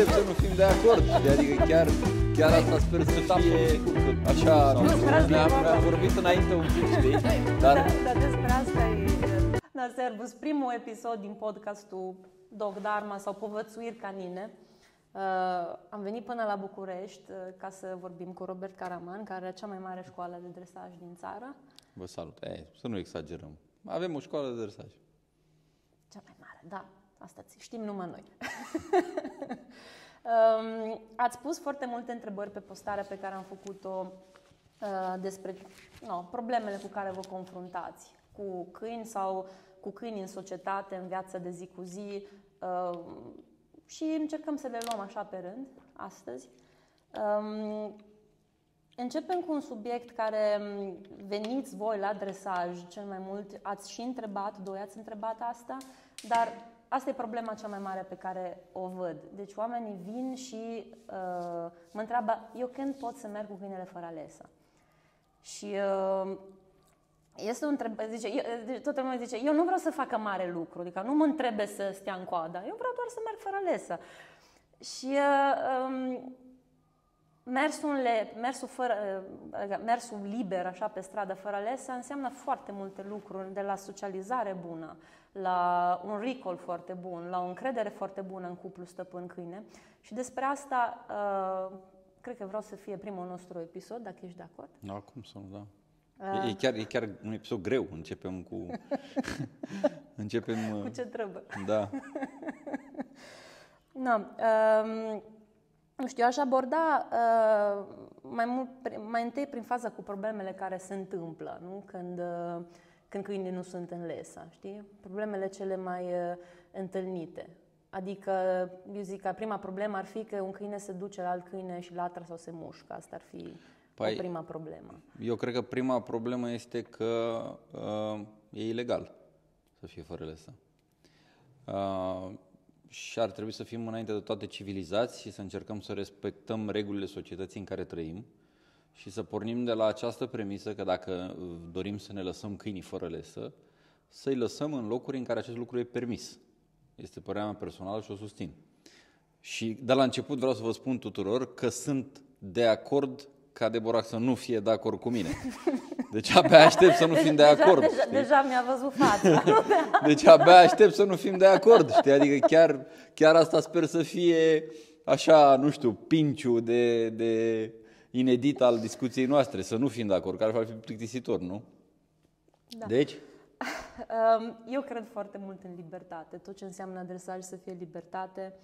aștept să nu fim de acord, știi? Adică chiar, chiar asta sper să fie așa, nu știu, ne-am, ne-am vorbit înainte un pic, știi? Dar Da, dar despre asta e... Da, servus, primul episod din podcastul Dog Dharma sau Povățuiri Canine. Uh, am venit până la București uh, ca să vorbim cu Robert Caraman, care are cea mai mare școală de dresaj din țară. vă salut, e, să nu exagerăm. Avem o școală de dresaj. Cea mai mare, da. Asta ți- știm numai noi. um, ați pus foarte multe întrebări pe postarea pe care am făcut-o uh, despre no, problemele cu care vă confruntați cu câini sau cu câini în societate, în viața de zi cu zi uh, și încercăm să le luăm așa pe rând astăzi. Um, Începem cu un subiect care m, veniți voi la dresaj cel mai mult, ați și întrebat, doi ați întrebat asta, dar asta e problema cea mai mare pe care o văd. Deci oamenii vin și uh, mă întreabă, eu când pot să merg cu câinele fără alesă? Și uh, este o întrebare, zice, eu, deci toată lumea zice, eu nu vreau să facă mare lucru, adică nu mă trebuie să stea în coadă, eu vreau doar să merg fără alesă. Și uh, um, mersul, le, mersul, fără, adică mersul liber așa pe stradă fără alesă înseamnă foarte multe lucruri, de la socializare bună, la un recall foarte bun, la o încredere foarte bună în cuplu stăpân-câine. Și despre asta uh, cred că vreau să fie primul nostru episod, dacă ești de acord. Da, cum să nu, da. E, e, chiar, e chiar un episod greu, începem cu... începem... Cu uh, ce trebuie. Da, Na, um, nu știu, aș aborda uh, mai, mult, mai întâi prin faza cu problemele care se întâmplă, nu? Când, uh, când câinii nu sunt în lesa, știi? Problemele cele mai uh, întâlnite. Adică, eu zic că prima problemă ar fi că un câine se duce la alt câine și latră sau se mușcă. Asta ar fi Păi- o prima problemă. Eu cred că prima problemă este că uh, e ilegal să fie fără lesă. Uh, și ar trebui să fim înainte de toate civilizați și să încercăm să respectăm regulile societății în care trăim și să pornim de la această premisă că dacă uh, dorim să ne lăsăm câinii fără lesă, să-i lăsăm în locuri în care acest lucru e permis. Este părerea mea personală și o susțin. Și de la început vreau să vă spun tuturor că sunt de acord ca Deborah să nu fie de acord cu mine. Deci abia aștept să nu fim de acord. Deja, știi? deja mi-a văzut fața. Deci abia aștept să nu fim de acord, știi? Adică chiar, chiar asta sper să fie așa, nu știu, pinciu de, de inedit al discuției noastre, să nu fim de acord, care ar fi plictisitor, nu? Da. Deci, Um, Eu cred foarte mult în libertate. Tot ce înseamnă adresaj să fie libertate.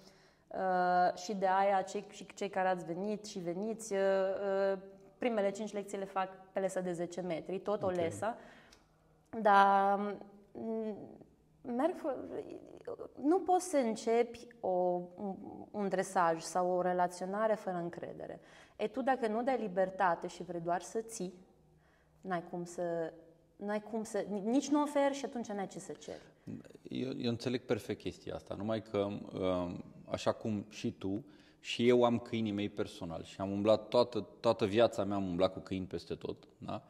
Uh, și de aia cei, și cei care ați venit și veniți, uh, uh, primele cinci lecții le fac pe lesă de 10 metri, tot o lesă. Dar mm, merg, fă- nu poți să începi o, un, un dresaj sau o relaționare fără încredere. E tu dacă nu dai libertate și vrei doar să ții, n-ai cum să, n-ai cum să, nici nu oferi și atunci n-ai ce să ceri. eu, eu înțeleg perfect chestia asta, numai că, um, așa cum și tu, și eu am câinii mei personal și am umblat toată, toată viața mea, am umblat cu câini peste tot, da?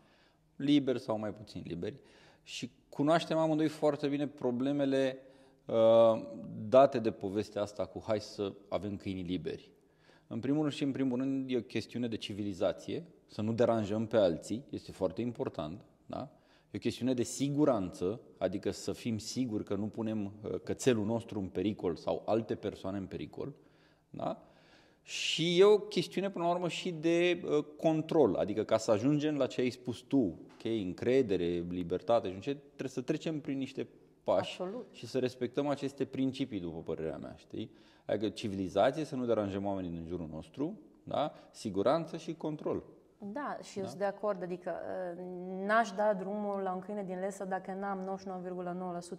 liberi sau mai puțin liberi, și cunoaștem amândoi foarte bine problemele uh, date de povestea asta cu hai să avem câinii liberi. În primul rând și în primul rând e o chestiune de civilizație, să nu deranjăm pe alții, este foarte important, da? E o chestiune de siguranță, adică să fim siguri că nu punem uh, cățelul nostru în pericol sau alte persoane în pericol, da? Și e o chestiune, până la urmă, și de uh, control, adică ca să ajungem la ce ai spus tu, ok, încredere, libertate, și în ce, trebuie să trecem prin niște pași Absolut. și să respectăm aceste principii, după părerea mea, știi? Adică civilizație, să nu deranjăm oamenii din jurul nostru, da? siguranță și control. Da, și eu sunt de acord, adică uh, n-aș da drumul la un câine din lesă dacă n-am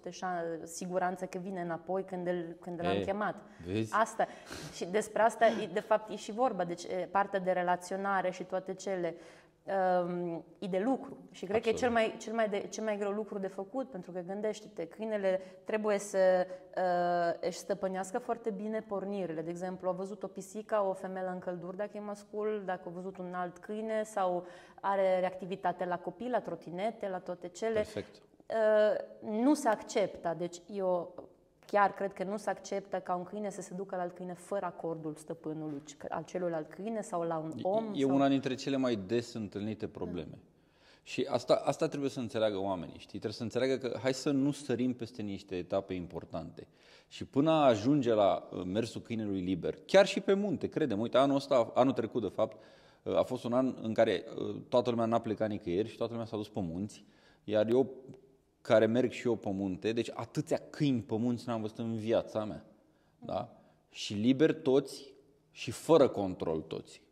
99,9% șan- siguranță că vine înapoi când, îl, când l-am E, chemat. vezi? Asta. Și despre asta, e, de fapt, e și vorba. Deci, e, partea de relaționare și toate cele um, e de lucru. Și cred că e cel mai, cel, mai de, cel mai greu lucru de făcut, pentru că gândește-te, câinele trebuie să uh, își stăpânească foarte bine pornirile. De exemplu, a văzut o pisică, o femeie în călduri, dacă e mascul, dacă a văzut un alt câine sau are reactivitate la copii, la trotinete, la toate cele. Perfect. Uh, nu se acceptă. Deci eu chiar cred că nu se acceptă ca un câine să se ducă la alt câine fără acordul stăpânului, al celuilalt câine sau la un om. E sau... una dintre cele mai des întâlnite probleme. Da. Și asta, asta trebuie să înțeleagă oamenii, știi? Trebuie să înțeleagă că hai să nu sărim peste niște etape importante. Și până ajunge la uh, mersul câinelui liber, chiar și pe munte, credem, uite, anul ăsta, anul trecut, de fapt, uh, a fost un an în care uh, toată lumea n-a plecat nicăieri și toată lumea s-a dus pe munți, iar eu, care merg și eu pe munte, deci atâția câini pe munți n-am văzut în viața mea, da? Și liber toți și fără control toți.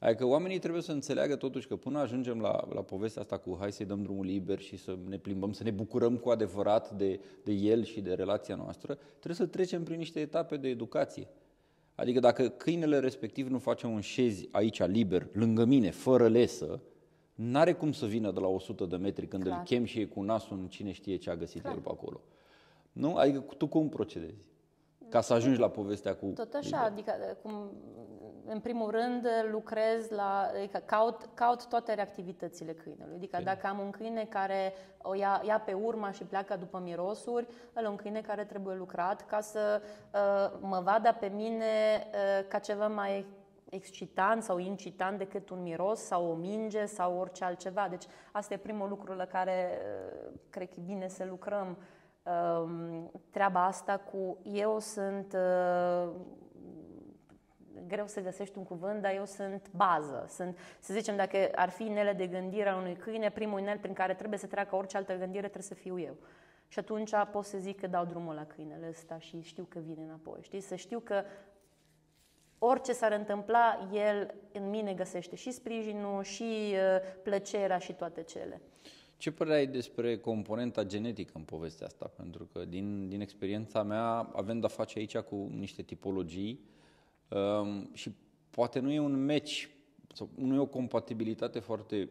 Adică oamenii trebuie să înțeleagă totuși că până ajungem la, la povestea asta cu hai să-i dăm drumul liber și să ne plimbăm, să ne bucurăm cu adevărat de, de el și de relația noastră, trebuie să trecem prin niște etape de educație. Adică dacă câinele respectiv nu face un șezi aici liber, lângă mine, fără lesă, n-are cum să vină de la 100 de metri când Clar. îl chem și e cu nasul în cine știe ce a găsit Clar. el pe acolo. Nu? Adică tu cum procedezi? Ca să ajungi la povestea cu... Tot așa, liber. adică cum în primul rând, lucrez la, adică caut, caut toate reactivitățile câinelui. Adică okay. dacă am un câine care o ia, ia pe urma și pleacă după mirosuri, ăla un câine care trebuie lucrat ca să uh, mă vadă pe mine uh, ca ceva mai excitant sau incitant decât un miros sau o minge sau orice altceva. Deci asta e primul lucru la care uh, cred că e bine să lucrăm. Uh, treaba asta cu eu sunt uh, greu să găsești un cuvânt, dar eu sunt bază. Sunt, să zicem, dacă ar fi inele de gândire a unui câine, primul inel prin care trebuie să treacă orice altă gândire trebuie să fiu eu. Și atunci pot să zic că dau drumul la câinele ăsta și știu că vine înapoi. Știi? Să știu că orice s-ar întâmpla, el în mine găsește și sprijinul, și uh, plăcerea și toate cele. Ce părere ai despre componenta genetică în povestea asta? Pentru că din, din experiența mea avem de-a face aici cu niște tipologii Um, și poate nu e un match sau nu e o compatibilitate foarte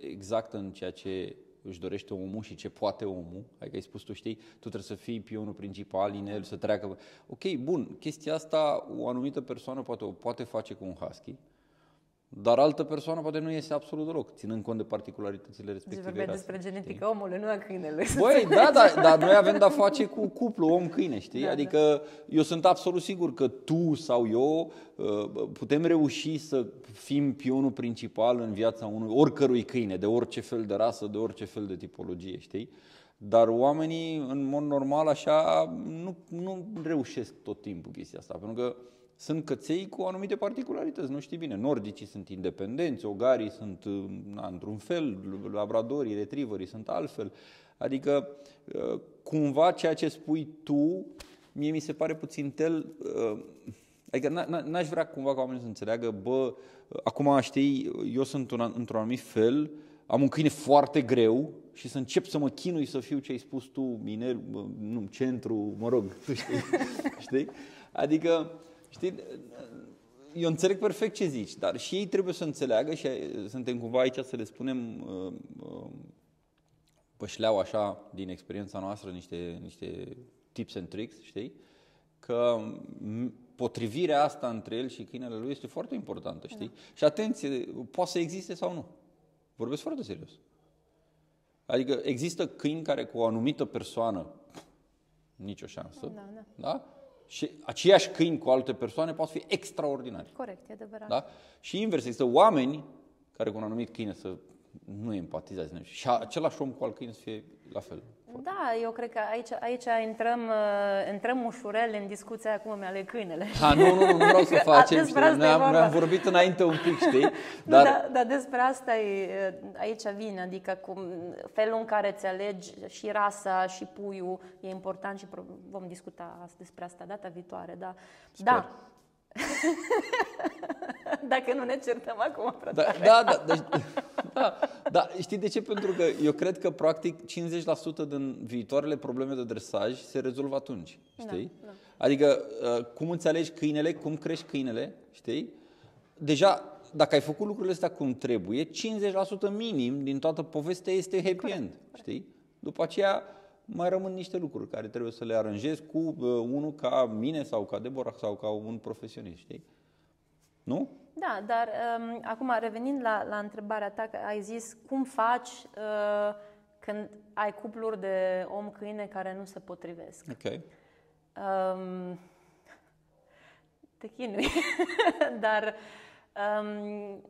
exactă în ceea ce își dorește omul și ce poate omul. Adică ai spus tu, știi, tu trebuie să fii pionul principal, inel, să treacă. Ok, bun, chestia asta o anumită persoană poate o poate face cu un husky, dar altă persoană poate nu iese absolut deloc, ținând cont de particularitățile respective. Deci vorbim despre genetica omului, nu a câinelui. Băi, da, da, dar noi avem de-a face cu cuplu om-câine, știi? Da, adică da. eu sunt absolut sigur că tu sau eu uh, putem reuși să fim pionul principal în viața unui oricărui câine, de orice fel de rasă, de orice fel de tipologie, știi? Dar oamenii, în mod normal, așa, nu, nu reușesc tot timpul chestia asta, pentru că sunt căței cu anumite particularități, nu știi bine. Nordicii sunt independenți, ogarii sunt na, într-un fel, labradorii, retrieverii sunt altfel. Adică, uh, cumva, ceea ce spui tu, mie mi se pare puțin tel... Uh, adică n-aș vrea cumva ca oamenii să înțeleagă, bă, acum știi, eu sunt un, într-un anumit fel, am un câine foarte greu și să încep să mă chinui să fiu ce ai spus tu, miner, nu, centru, mă rog, tu știi, știi? Adică, Știi, eu înțeleg perfect ce zici, dar și ei trebuie să înțeleagă și suntem cumva aici să le spunem uh, uh, pășleau așa din experiența noastră niște, niște tips and tricks, știi? Că potrivirea asta între el și câinele lui este foarte importantă, știi? Da. Și atenție, poate să existe sau nu. Vorbesc foarte serios. Adică există câini care cu o anumită persoană, nicio șansă, da, da. da? Și aceiași câini cu alte persoane pot fi extraordinari. Corect, e adevărat. Da? Și invers, există oameni care cu un anumit câine să nu empatizează și același om cu alt câine să fie la fel. Da, eu cred că aici, aici intrăm, uh, intrăm ușurel în discuția acum ale câinele. Ha, nu, nu, nu vreau să facem, știi, noi am, noi am vorbit înainte un pic, știi? Dar... Da, dar despre asta e, uh, aici vine, adică cum felul în care îți alegi și rasa și puiul e important și vom discuta despre asta data viitoare, da. Sper. Da, Dacă nu ne certăm acum, frate. Da, da, da, deci, da, da, știi de ce? Pentru că eu cred că practic 50% din viitoarele probleme de dresaj se rezolvă atunci, știi? Da, da. Adică uh, cum înțelegi câinele, cum crești câinele, știi? Deja, dacă ai făcut lucrurile astea cum trebuie, 50% minim din toată povestea este happy Corect. end, știi? După aceea, mai rămân niște lucruri care trebuie să le aranjez cu uh, unul ca mine sau ca Deborah sau ca un profesionist, știi? Nu? Da, dar um, acum revenind la, la întrebarea ta, că ai zis cum faci uh, când ai cupluri de om-câine care nu se potrivesc. Ok. Um, te chinui. Dar um,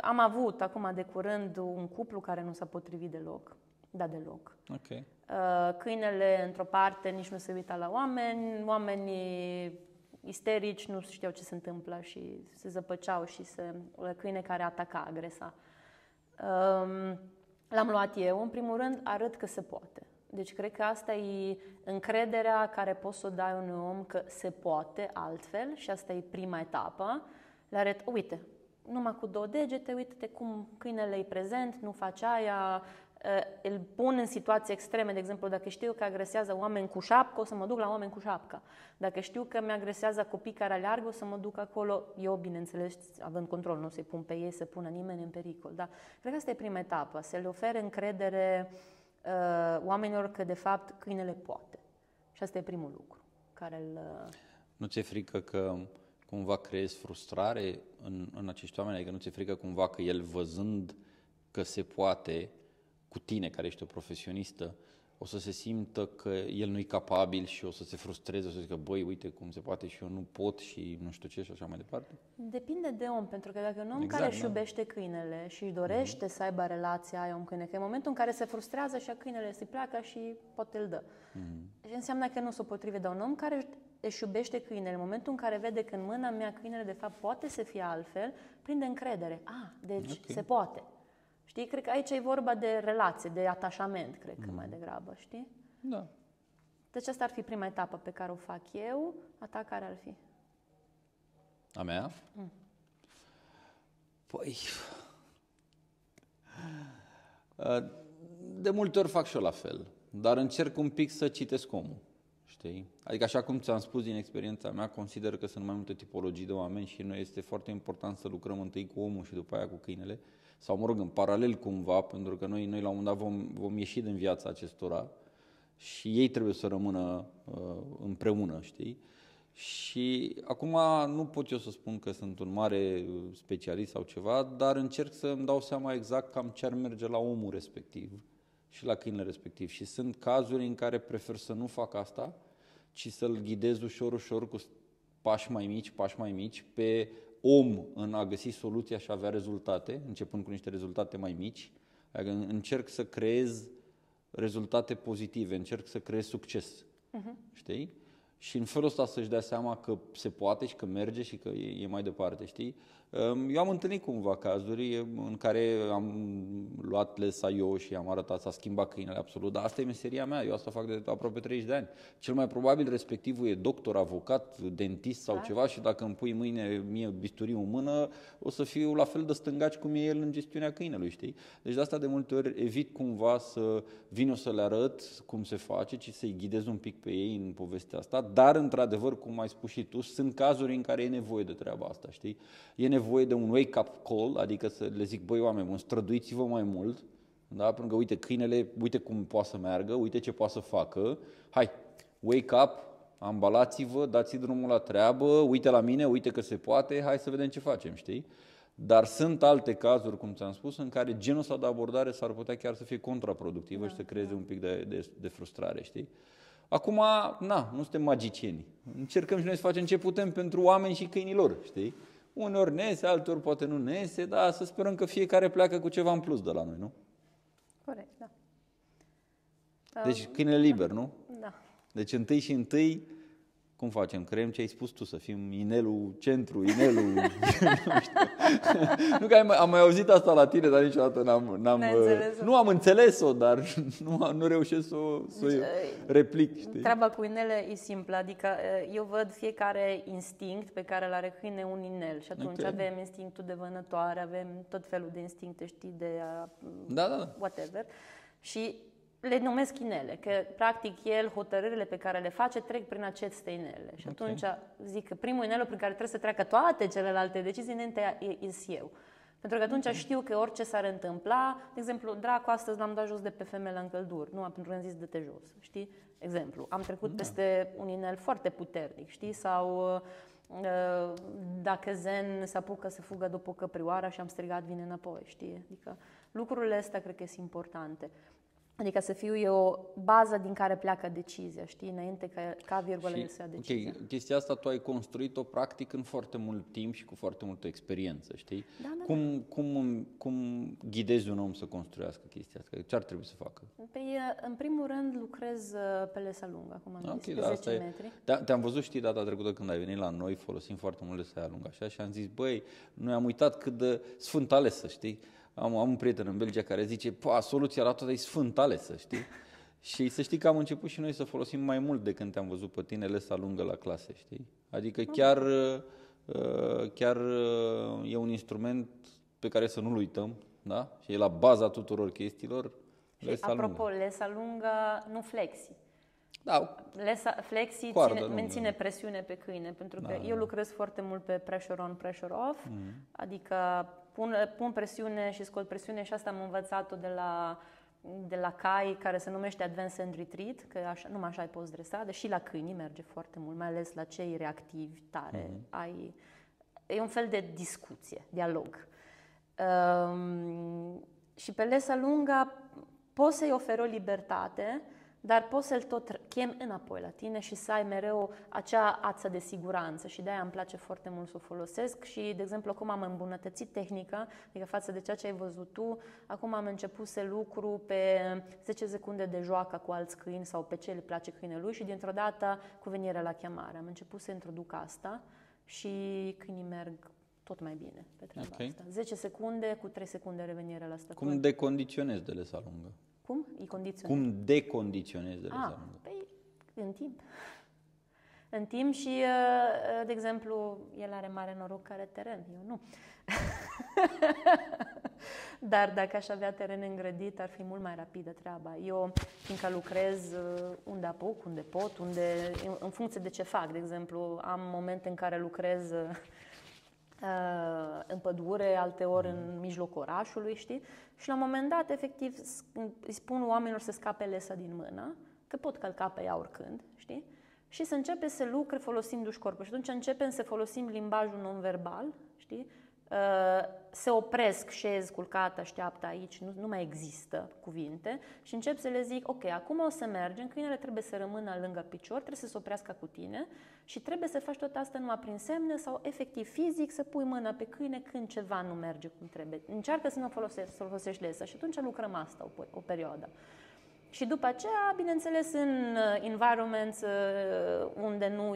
am avut acum de curând un cuplu care nu s-a potrivit deloc. Da, deloc. Ok. Uh, câinele, într-o parte, nici nu se uita la oameni, oamenii isterici nu știau ce se întâmplă și se zăpăceau și se, câine care ataca, agresa. Um, l-am luat eu, în primul rând, arăt că se poate. Deci cred că asta e încrederea care poți să o dai unui om că se poate altfel și asta e prima etapă. Le arăt, uite, numai cu două degete, uite-te cum câinele e prezent, nu face aia, uh, îl pun în situații extreme, de exemplu, dacă știu că agresează oameni cu șapcă, o să mă duc la oameni cu șapcă. Dacă știu că mi agresează copii care aleargă, o să mă duc acolo, eu, bineînțeles, având control, nu să-i pun pe ei să pună nimeni în pericol. Dar cred că asta e prima etapă, să le ofere încredere uh, oamenilor că, de fapt, câinele poate. Și asta e primul lucru care îl... Uh... Nu ți-e frică că cumva creezi frustrare în, în acești oameni? Adică nu ți-e frică cumva că el văzând că se poate, cu tine, care ești o profesionistă, o să se simtă că el nu e capabil și o să se frustreze, o să zică, băi, uite cum se poate și eu nu pot și nu știu ce și așa mai departe? Depinde de om, pentru că dacă un om exact, care își da. iubește câinele și își dorește mm-hmm. să aibă relația aia un câine, că în momentul în care se frustrează și câinele se pleacă și poate îl dă. Mm-hmm. Și înseamnă că nu se potrive, dar un om care își iubește câinele, în momentul în care vede că în mâna mea câinele de fapt poate să fie altfel, prinde încredere. Ah, deci okay. se poate. Știi? Cred că aici e vorba de relație, de atașament, cred că mm. mai degrabă, știi? Da. Deci asta ar fi prima etapă pe care o fac eu. A ta care ar fi? A mea? Mm. Păi... De multe ori fac și eu la fel, dar încerc un pic să citesc omul. Știi? Adică așa cum ți-am spus din experiența mea, consider că sunt mai multe tipologii de oameni și noi este foarte important să lucrăm întâi cu omul și după aia cu câinele sau mă rog, în paralel cumva, pentru că noi, noi la un moment dat vom, vom ieși din viața acestora și ei trebuie să rămână uh, împreună, știi? Și acum nu pot eu să spun că sunt un mare specialist sau ceva, dar încerc să îmi dau seama exact cam ce ar merge la omul respectiv și la câinele respectiv. Și sunt cazuri în care prefer să nu fac asta, ci să-l ghidez ușor, ușor, cu pași mai mici, pași mai mici, pe om în a găsi soluția și a avea rezultate, începând cu niște rezultate mai mici. Adică încerc să creez rezultate pozitive, încerc să creez succes. Uh-huh. Știi? Și în felul ăsta să-și dea seama că se poate și că merge și că e, e mai departe, știi? Eu am întâlnit cumva cazuri în care am luat lesa eu și am arătat, s-a schimbat câinele absolut, dar asta e meseria mea, eu asta fac de aproape 30 de ani. Cel mai probabil respectivul e doctor, avocat, dentist sau da. ceva și dacă îmi pui mâine mie bisturiu în mână, o să fiu la fel de stângaci cum e el în gestiunea câinelui, știi? Deci de asta de multe ori evit cumva să vin eu să le arăt cum se face, ci să-i ghidez un pic pe ei în povestea asta, dar într-adevăr, cum ai spus și tu, sunt cazuri în care e nevoie de treaba asta, știi? E nevoie nevoie de un wake-up call, adică să le zic, băi oameni buni, străduiți-vă mai mult, da? pentru că uite câinele, uite cum poate să meargă, uite ce poate să facă, hai, wake up, ambalați-vă, dați drumul la treabă, uite la mine, uite că se poate, hai să vedem ce facem, știi? Dar sunt alte cazuri, cum ți-am spus, în care genul ăsta de abordare s-ar putea chiar să fie contraproductivă da, și să creeze da. un pic de, de, de frustrare, știi? Acum, na, nu suntem magicieni. Încercăm și noi să facem ce putem pentru oameni și câinilor, știi? Uneori ne iese, alteori poate nu ne iese, dar să sperăm că fiecare pleacă cu ceva în plus de la noi, nu? Corect, da. Deci câinele liber, nu? Da. Deci întâi și întâi cum facem? Creăm ce ai spus tu, să fim inelul centru, inelul... nu știu. nu că am mai auzit asta la tine, dar niciodată n-am... n-am uh, nu am înțeles-o, dar nu, nu reușesc să o, să deci, replic. Știi? Treaba cu inele e simplă, adică uh, eu văd fiecare instinct pe care îl are câine un inel și atunci okay. avem instinctul de vânătoare, avem tot felul de instincte, știi, de a, da, da. whatever. Și le numesc inele, că practic el, hotărârile pe care le face trec prin aceste inele. Și okay. atunci zic că primul inel prin care trebuie să treacă toate celelalte decizii înainte e eu. Pentru că atunci okay. știu că orice s-ar întâmpla, de exemplu, dracu, astăzi l-am dat jos de pe femeie la încălduri, nu pentru că am zis de te jos, știi? Exemplu, am trecut da. peste un inel foarte puternic, știi? Sau uh, dacă Zen se apucă să fugă după căprioara și am strigat, vine înapoi, știi? Adică lucrurile astea cred că sunt importante. Adică să fiu eu baza din care pleacă decizia, știi, înainte ca, ca virgulă să ia decizia. Ok, chestia asta tu ai construit-o practic în foarte mult timp și cu foarte multă experiență, știi? Da, da, cum, cum, cum ghidezi un om să construiască chestia asta? Ce ar trebui să facă? Păi, în primul rând, lucrez uh, pe lesa lungă, cum am Ok, zis, da, pe asta 10 e. metri. Da, te-am văzut, știi, data trecută când ai venit la noi, folosim foarte mult lesa lungă așa și am zis, băi, noi am uitat cât de sfânt alesă, știi? Am, am un prieten în Belgia care zice, pa, soluția la toate e sfânt alesă, știi? Și să știi că am început și noi să folosim mai mult de când te-am văzut pe tine lesa lungă la clase, știi? Adică chiar, uh, chiar uh, e un instrument pe care să nu-l uităm, da? Și e la baza tuturor chestiilor, Și, lesa apropo, lungă. lesa lungă, nu flexi. Da, Lesa, flexi Coardă ține, lungă. menține presiune pe câine, pentru că Da. eu lucrez foarte mult pe pressure on, pressure off, adică pun, pun presiune și scot presiune și asta am învățat-o de la, de la cai care se numește Advanced and Retreat, că așa, numai așa ai poți dresa, deși la câini merge foarte mult, mai ales la cei reactivi tare. Ai, e un fel de discuție, dialog. Um, și pe lesa lungă poți să-i oferi o libertate, dar poți să-l tot chem înapoi la tine și să ai mereu acea ață de siguranță și de-aia îmi place foarte mult să o folosesc și, de exemplu, acum am îmbunătățit tehnica, adică față de ceea ce ai văzut tu, acum am început să lucru pe 10 secunde de joacă cu alți câini sau pe ce le place câinelui și dintr-o dată cu venirea la chemare. Am început să introduc asta și câinii merg tot mai bine pe treaba Ok. asta. 10 secunde cu 3 secunde revenire la stăpân. cum decondiționezi de lesa lungă? Cum? E condiționat. Cum decondiționezi de lesa Ah, lungă? păi, în timp. În timp și, uh, de exemplu, el are mare noroc că are teren, eu nu. Dar dacă aș avea teren îngrădit, ar fi mult mai rapidă treaba. Eu, fiindcă lucrez uh, unde apuc, unde pot, unde, în- în funcție de ce fac. De exemplu, am momente în care lucrez uh, uh, în pădure, alteori în mijlocul orașului, știi? Și la un moment dat, efectiv, s- îi spun oamenilor să scape lesa din mână, că pot călca pe ea oricând, știi? Și să începe să lucre folosindu-și corpul. Și atunci începem să folosim limbajul non-verbal, știi? Uh, se opresc, șez, culcat, așteaptă aici, nu, nu mai există cuvinte și încep să le zic, ok, acum o să mergem, câinele trebuie să rămână lângă picior, trebuie să se oprească cu tine și trebuie să faci tot asta numai prin semne sau efectiv fizic să pui mâna pe câine când ceva nu merge cum trebuie. Încearcă să nu folosești, să folosești lesa și atunci lucrăm asta o, o perioadă. Și după aceea, bineînțeles, în uh, environments uh, unde nu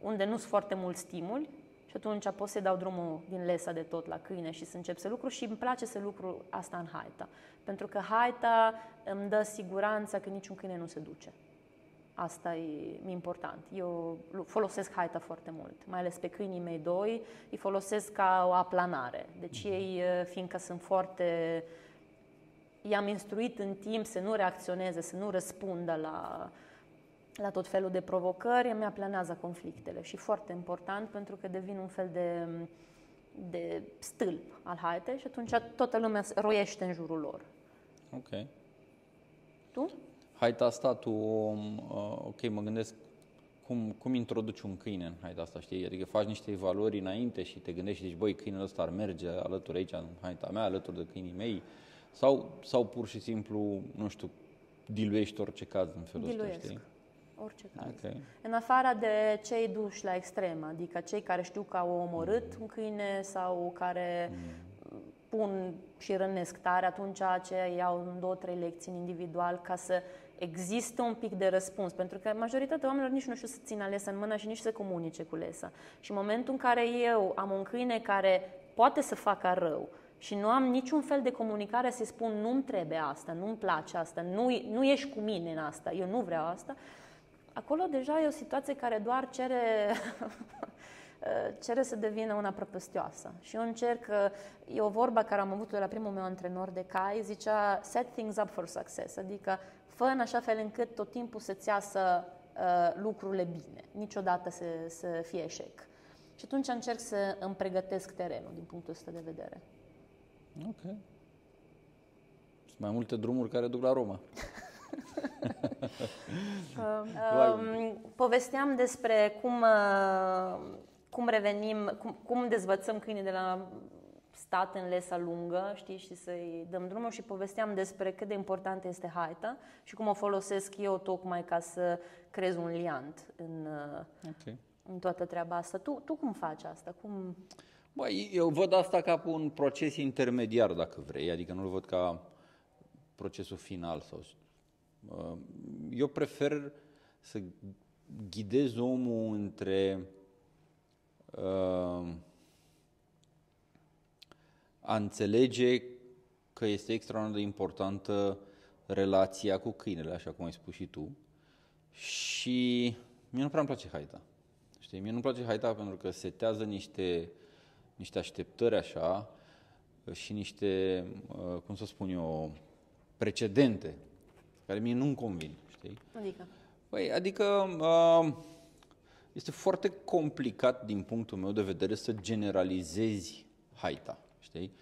unde nu sunt foarte mulți stimuli, și atunci pot să-i dau drumul din lesa de tot la câine și să încep să lucru și îmi place să lucru asta în haita. Pentru că haita îmi dă siguranța că niciun câine nu se duce. Asta e important. Eu lu- folosesc haita foarte mult, mai ales pe câinii mei doi, îi folosesc ca o aplanare. Deci ei, uh, fiindcă sunt foarte... I-am instruit în timp să nu reacționeze, să nu răspundă la, la tot felul de provocări, îmi aplanează conflictele și foarte important pentru că devin un fel de, de stâlp al haitei și atunci toată lumea se roiește în jurul lor. Ok. Tu? Haita asta, tu, um, uh, ok, mă gândesc cum, cum introduci un câine în haita asta, știi? Adică faci niște evaluări înainte și te gândești, zici, băi, câinele ăsta ar merge alături aici, în haita mea, alături de câinii mei, sau, sau pur și simplu, nu știu, diluiești orice caz în felul ăsta, Diluiesc. știi? Orice caz. Ok. În afara de cei duși la extrem, adică cei care știu că au omorât un câine sau care pun și rănesc tare, atunci aceia iau în două, trei lecții în individual ca să există un pic de răspuns, pentru că majoritatea oamenilor nici nu știu să țină lesa în mână și nici să comunice cu lesa. Și în momentul în care eu am un câine care poate să facă rău și nu am niciun fel de comunicare să-i spun nu-mi trebuie asta, nu-mi place asta, nu, nu ești cu mine în asta, eu nu vreau asta, acolo deja e o situație care doar cere cere să devină una prăpăstioasă. Și eu încerc, e o vorba care am avut-o de la primul meu antrenor de cai, zicea set things up for success, adică fă în așa fel încât tot timpul să-ți iasă uh, lucrurile bine, niciodată să, să fie eșec. Și atunci încerc să îmi pregătesc terenul din punctul ăsta de vedere. Ok. Sunt mai multe drumuri care duc la Roma. Um, povesteam despre cum, uh, cum revenim, cum, cum dezvățăm câinii de la stat în lesa lungă, știi, și să-i dăm drumul și povesteam despre cât de importantă este haita și cum o folosesc eu tocmai ca să creez un liant în, okay. în toată treaba asta. Tu, tu cum faci asta? Cum... Băi, eu văd asta ca un proces intermediar, dacă vrei, adică nu-l văd ca procesul final. sau. Uh, eu prefer să ghidez omul între uh, a înțelege că este extraordinar de importantă relația cu câinele, așa cum ai spus și tu. Și mie nu prea îmi place haita. Știi, mie nu-mi place haita pentru că setează niște, niște așteptări așa și niște, uh, cum să spun eu, precedente care mie nu-mi convin, știi? Adică? Păi, adică uh, este foarte complicat din punctul meu de vedere să generalizezi haita, știi?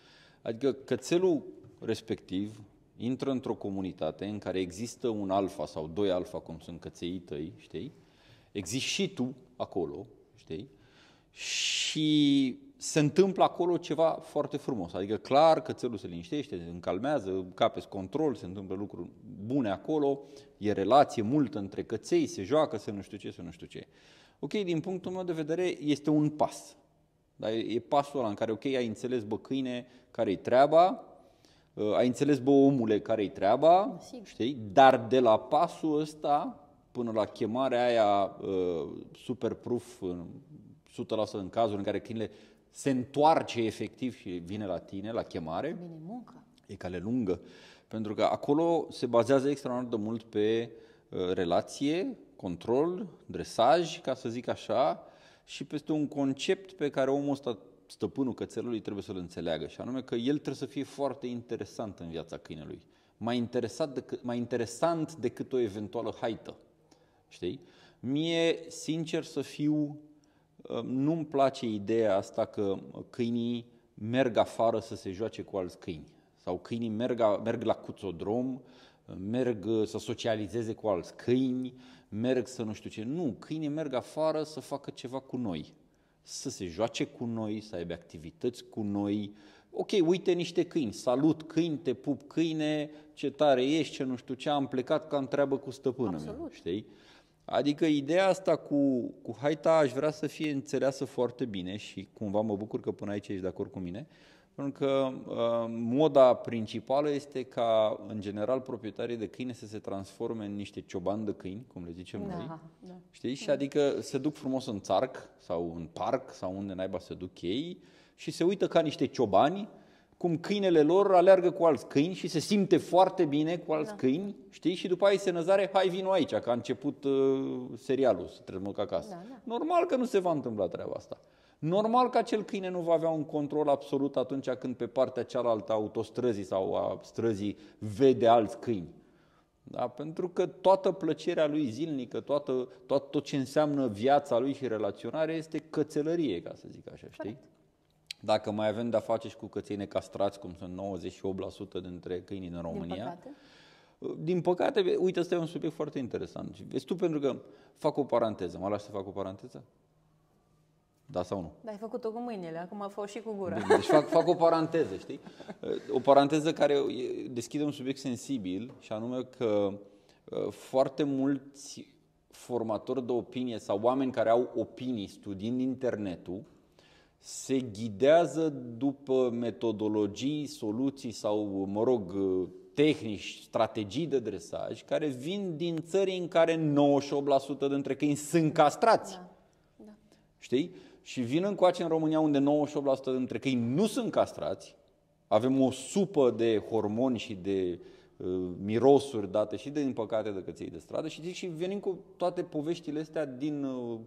Adică cățelul respectiv intră într-o comunitate în care există un alfa sau doi alfa, cum sunt căței tăi, știi? Existi și tu acolo, știi? Și se întâmplă acolo ceva foarte frumos. Adică clar cățelul se liniștește, se încalmează, capeți control, se întâmplă lucruri bune acolo, e relație multă între căței, se joacă, se nu știu ce, se nu știu ce. Ok, din punctul meu de vedere, este un pas. Dar e pasul ăla în care, ok, ai înțeles, bă, câine, care-i treaba, uh, ai înțeles, bă, omule, care-i treaba, Sigur. știi? Dar de la pasul ăsta până la chemarea aia uh, super proof, 100% în cazul în care câinele se întoarce efectiv și vine la tine, la chemare. Bine, muncă. E cale lungă. Pentru că acolo se bazează extraordinar de mult pe uh, relație, control, dresaj, ca să zic așa, și peste un concept pe care omul ăsta, stăpânul cățelului, trebuie să-l înțeleagă, și anume că el trebuie să fie foarte interesant în viața câinelui. Mai, interesat decât, mai interesant decât o eventuală haită. Știi? Mie, sincer să fiu, uh, nu-mi place ideea asta că câinii merg afară să se joace cu alți câini. Sau câinii merg, merg la cuțodrom, merg uh, să socializeze cu alți câini, merg să nu știu ce. Nu, câinii merg afară să facă ceva cu noi. Să se joace cu noi, să aibă activități cu noi. Ok, uite niște câini, salut câini, te pup câine, ce tare ești, ce nu știu ce, am plecat ca întreabă cu stăpână mea, știi? Adică ideea asta cu, cu haita aș vrea să fie înțeleasă foarte bine și cumva mă bucur că până aici ești de acord cu mine, pentru că uh, moda principală este ca, în general, proprietarii de câine să se transforme în niște ciobani de câini, cum le zicem da, noi. Da. Știi? Și adică se duc frumos în țarc sau în parc sau unde naiba se duc ei și se uită ca niște ciobani cum câinele lor aleargă cu alți câini și se simte foarte bine cu alți da. câini, știi? Și după aia se năzare, hai vino aici, că a început uh, serialul, să trămă acasă. Da, da. Normal că nu se va întâmpla treaba asta. Normal că acel câine nu va avea un control absolut atunci când pe partea cealaltă a autostrăzii sau a străzii vede alți câini. Da? Pentru că toată plăcerea lui zilnică, toată, tot, tot ce înseamnă viața lui și relaționare este cățelărie, ca să zic așa, știi? Corect. Dacă mai avem de-a face și cu căței necastrați, cum sunt 98% dintre câinii din România, din păcate, din păcate uite, ăsta e un subiect foarte interesant. Vezi tu, pentru că fac o paranteză, mă lași să fac o paranteză? Da sau nu? Da, ai făcut-o cu mâinile, acum fă și cu gura. Bine, deci fac, fac o paranteză, știi? O paranteză care deschide un subiect sensibil și anume că uh, foarte mulți formatori de opinie sau oameni care au opinii studiind internetul se ghidează după metodologii, soluții sau, mă rog, tehnici, strategii de dresaj care vin din țări în care 98% dintre câini sunt castrați. Da. Da. Știi? Și vin încoace în România unde 98% dintre câini nu sunt castrați, avem o supă de hormoni și de uh, mirosuri date și de, din păcate, de căței de stradă și, și venim cu toate poveștile astea din uh,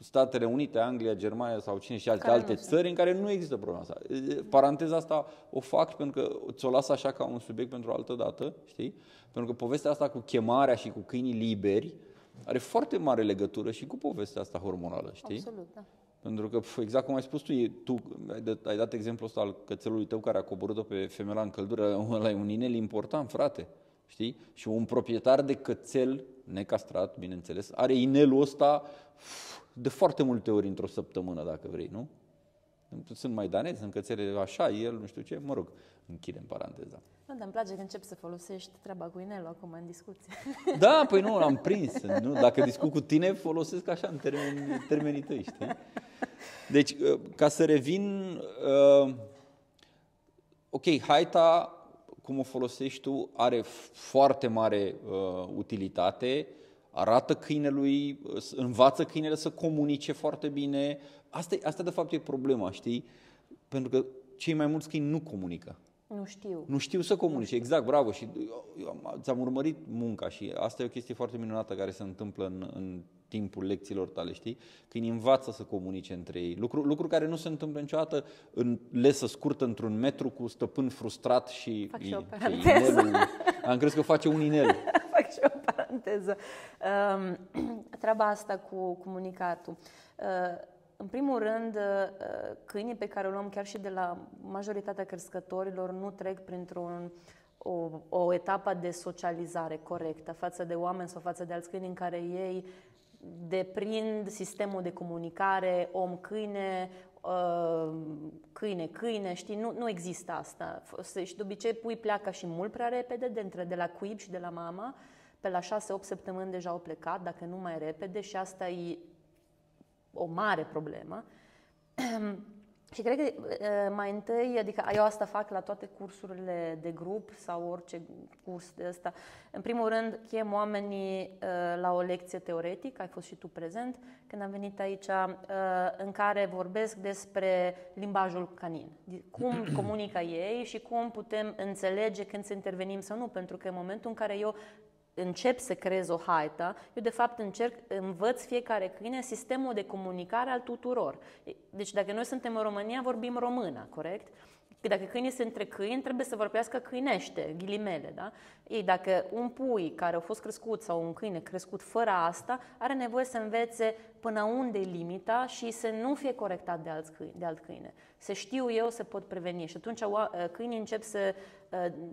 Statele Unite, Anglia, Germania sau cine și alte, alte țări în care nu există problema asta. Paranteza asta o fac pentru că ți-o las așa ca un subiect pentru o altă dată, știi? Pentru că povestea asta cu chemarea și cu câinii liberi are foarte mare legătură și cu povestea asta hormonală, știi? Absolut, da. Pentru că, exact cum ai spus tu, tu ai, dat, ai dat exemplul ăsta al cățelului tău care a coborât-o pe femeia în căldură, ăla e un inel important, frate, știi? Și un proprietar de cățel necastrat, bineînțeles, are inelul ăsta de foarte multe ori într-o săptămână, dacă vrei, nu? Sunt maidanezi, sunt cățele așa, el, nu știu ce, mă rog, închidem paranteza. Nu, dar îmi place că încep să folosești treaba cu inelul acum în discuție. Da, păi nu, l-am prins. Nu? Dacă discut cu tine, folosesc așa în termeni, termenii tăi, știi? Deci, uh, ca să revin, uh, ok, haita, cum o folosești tu, are foarte mare uh, utilitate, arată câinelui, uh, învață câinele să comunice foarte bine. Asta, asta de fapt e problema, știi? Pentru că cei mai mulți câini nu comunică. Nu știu. Nu știu să comunice, exact, bravo. Și ți-am urmărit munca și asta e o chestie foarte minunată care se întâmplă în, în timpul lecțiilor tale, știi? Când învață să comunice între ei. Lucru, lucru care nu se întâmplă niciodată în lesă scurtă într-un metru cu stăpân frustrat și, Fac și o inelul. Am crezut că face un inel. Fac și o paranteză. Um, treaba asta cu comunicatul. Uh, în primul rând, uh, câinii pe care o luăm chiar și de la majoritatea crescătorilor nu trec printr-un o, o etapă de socializare corectă față de oameni sau față de alți câini în care ei deprind sistemul de comunicare om-câine, uh, câine-câine, știi, nu, nu există asta. Și de obicei pui pleacă și mult prea repede de, între, de la cuib și de la mama, pe la 6-8 săptămâni deja au plecat, dacă nu mai repede și asta e o mare problemă. Și cred că mai întâi, adică eu asta fac la toate cursurile de grup sau orice curs de ăsta. În primul rând, chem oamenii la o lecție teoretică, ai fost și tu prezent când am venit aici, în care vorbesc despre limbajul canin. Cum comunică ei și cum putem înțelege când să intervenim sau nu, pentru că în momentul în care eu încep să creez o haită, eu de fapt încerc, învăț fiecare câine sistemul de comunicare al tuturor. Deci dacă noi suntem în România, vorbim română, corect? Dacă câinii sunt între câini, trebuie să vorbească câinește, ghilimele, da? Ei, dacă un pui care a fost crescut sau un câine crescut fără asta, are nevoie să învețe până unde e limita și să nu fie corectat de, alți câini, de alt câine. Să știu eu să pot preveni. Și atunci câinii încep să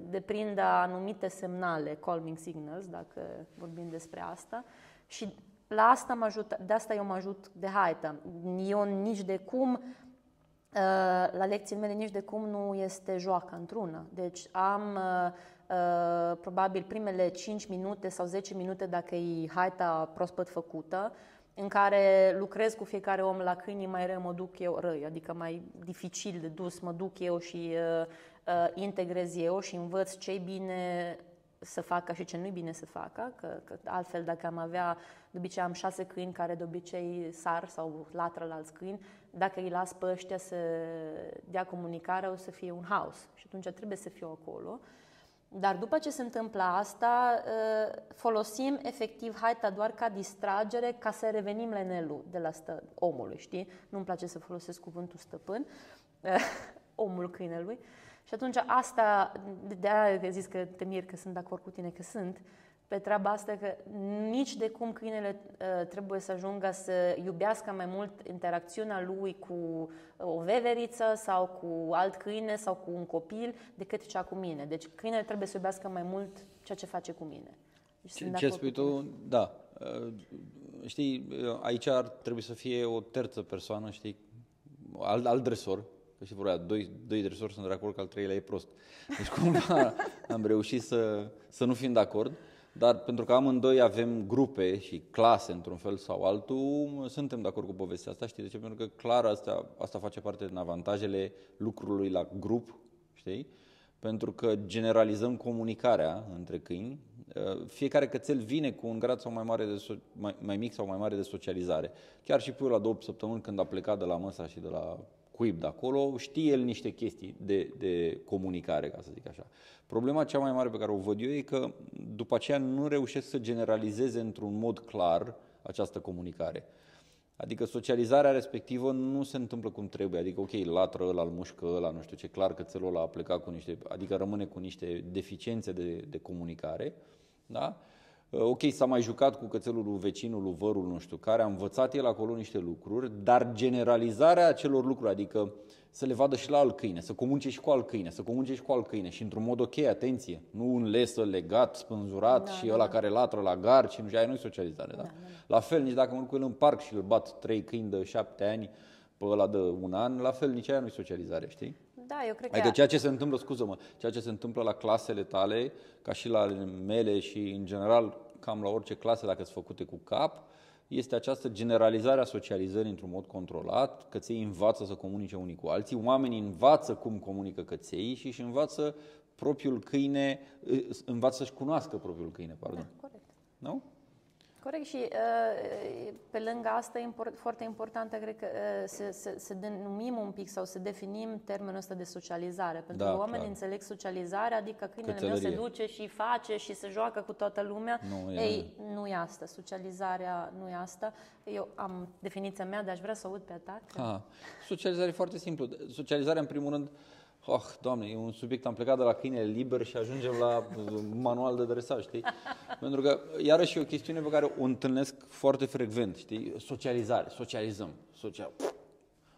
deprindă anumite semnale, calming signals, dacă vorbim despre asta. Și la asta mă ajut, de asta eu mă ajut de haită. Eu nici de cum la lecțiile mele nici de cum nu este joacă într-una. Deci am probabil primele 5 minute sau 10 minute dacă e haita proaspăt făcută, în care lucrez cu fiecare om la câinii mai rău mă duc eu răi, adică mai dificil de dus, mă duc eu și uh, uh, integrez eu și învăț ce bine să facă și ce nu-i bine să facă, că, că altfel dacă am avea, de obicei am șase câini care de obicei sar sau latră la alți câini, dacă îi las pe ăștia să dea comunicare, o să fie un haos și atunci trebuie să fiu acolo. Dar după ce se întâmplă asta, ă, folosim efectiv haita doar ca distragere ca să revenim la nelu de la stă, omului, știi? Nu-mi place să folosesc cuvântul stăpân, omul câinelui. Și atunci asta, de aia zis că te mir că sunt de acord cu tine că sunt, pe treaba asta că nici de cum câinele uh, trebuie să ajungă să iubească mai mult interacțiunea lui cu uh, o veveriță sau cu alt câine sau cu un copil decât cea cu mine. Deci câinele trebuie să iubească mai mult ceea ce face cu mine. Deci ce, ce spui tu, da. Uh, știi, aici ar trebui să fie o terță persoană, știi, alt, alt dresor, că și vorbea, doi, doi dresori sunt de acord că al treilea e prost. Deci cumva am reușit să, să nu fim de acord. Dar pentru că amândoi avem grupe și clase într-un fel sau altul, suntem de acord cu povestea asta, știi de ce? Pentru că clar asta, asta face parte din avantajele lucrului la grup, știi? Pentru că generalizăm comunicarea între câini, fiecare cățel vine cu un grad sau mai, mare de so- mai, mai mic sau mai mare de socializare. Chiar și puiul la două săptămâni când a plecat de la măsa și de la cuib de acolo, știe el niște chestii de, de comunicare, ca să zic așa. Problema cea mai mare pe care o văd eu e că după aceea nu reușesc să generalizeze într-un mod clar această comunicare. Adică socializarea respectivă nu se întâmplă cum trebuie. Adică, ok, latră ăla, îl mușcă ăla, nu știu ce, clar că țelul ăla a plecat cu niște, adică rămâne cu niște deficiențe de, de comunicare, da? Ok, s-a mai jucat cu cățelul lui vecinul, lui vărul, nu știu care, a învățat el acolo niște lucruri, dar generalizarea acelor lucruri, adică să le vadă și la alt câine, să comunice și cu alt câine, să comunice și cu alt câine și într-un mod ok, atenție, nu un lesă legat, spânzurat da, și da, ăla da. care latră la gar și nu știu, aia nu socializare, da? da, da? La fel, nici dacă mă duc în parc și îl bat trei câini de șapte ani, pe ăla de un an, la fel nici aia nu-i socializare, știi? Da, eu cred Adică că... ceea ce se întâmplă, scuză-mă, ceea ce se întâmplă la clasele tale, ca și la mele și în general cam la orice clase dacă sunt făcute cu cap, este această generalizare a socializării într-un mod controlat, căței învață să comunice unii cu alții, oamenii învață cum comunică căței și își învață propriul câine, învață să-și cunoască propriul câine, pardon. Da, corect. Nu? Corect și uh, pe lângă asta, import, foarte importantă, cred că uh, să, să, să denumim un pic sau să definim termenul ăsta de socializare. Pentru Da, că oamenii clar. înțeleg socializare, adică câinele meu se Cățelărie. duce și face și se joacă cu toată lumea. Nu, e- Ei, nu e asta. Socializarea nu e asta. Eu am definiția mea, dar aș vrea să aud pe a ta. că- Ah, socializare e foarte simplu. Socializarea, în primul rând, oh, doamne, e un subiect, am plecat de la câinele liber și ajungem la uh, manual de dresaj, știi? Pentru că, iarăși, e o chestiune pe care o întâlnesc foarte frecvent, știi? Socializare, socializăm. Socia...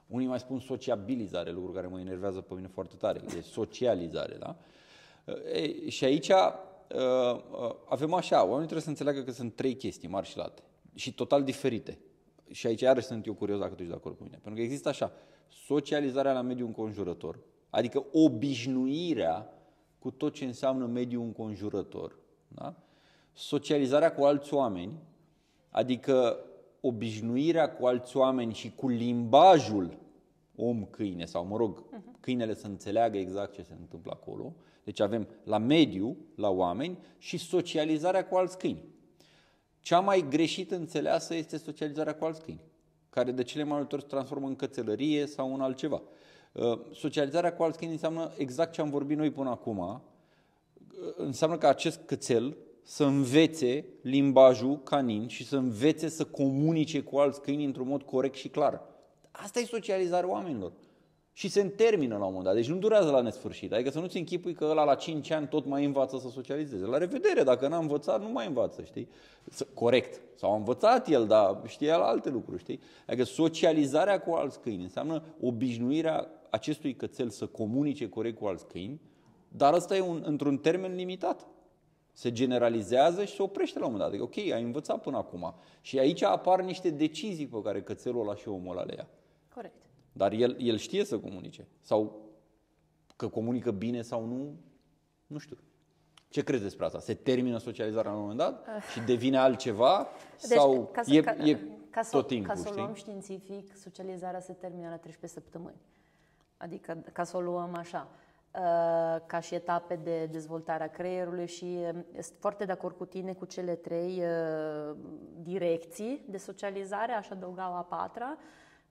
Unii mai spun sociabilizare, lucru care mă enervează pe mine foarte tare. E socializare, da? Ei, și aici uh, uh, avem așa, oamenii trebuie să înțeleagă că sunt trei chestii mari și late și total diferite. Și aici iarăși sunt eu curios dacă tu ești de acord cu mine. Pentru că există așa, socializarea la mediul înconjurător, adică obișnuirea cu tot ce înseamnă mediul înconjurător, da? socializarea cu alți oameni, adică obișnuirea cu alți oameni și cu limbajul om-câine, sau mă rog, câinele să înțeleagă exact ce se întâmplă acolo. Deci avem la mediu, la oameni și socializarea cu alți câini. Cea mai greșit înțeleasă este socializarea cu alți câini, care de cele mai multe ori se transformă în cățelărie sau în altceva. Uh, Socializarea cu alți câini înseamnă exact ce am vorbit noi până acum, uh, înseamnă că acest cățel să învețe limbajul canin și să învețe să comunice cu alți câini într-un mod corect și clar. Asta e socializarea oamenilor. Și se termină la un moment dat. Deci nu durează la nesfârșit. Adică să nu-ți închipui că ăla la 5 ani tot mai învață să socializeze. La revedere, dacă n-a învățat, nu mai învață, știi? Să- Corect. Sau a învățat el, dar știa la alte lucruri, știi? Adică socializarea cu alți câini înseamnă obișnuirea acestui cățel să comunice corect cu alți câini, dar ăsta e un, într-un termen limitat. Se generalizează și se oprește la un moment dat. Adică, ok, ai învățat până acum. Și aici apar niște decizii pe care cățelul ăla și omul ăla le ia. Corect. Dar el, el știe să comunice. Sau că comunică bine sau nu, nu știu. Ce crezi despre asta? Se termină socializarea la un moment dat și devine altceva? sau ca să, e, ca, e ca să, tot timpul, ca să o știi? luăm științific, socializarea se termină la 13 săptămâni. Adică, ca să o luăm așa, uh, ca și etape de dezvoltare a creierului și uh, sunt foarte de acord cu tine cu cele trei uh, direcții de socializare, aș adăuga o a patra,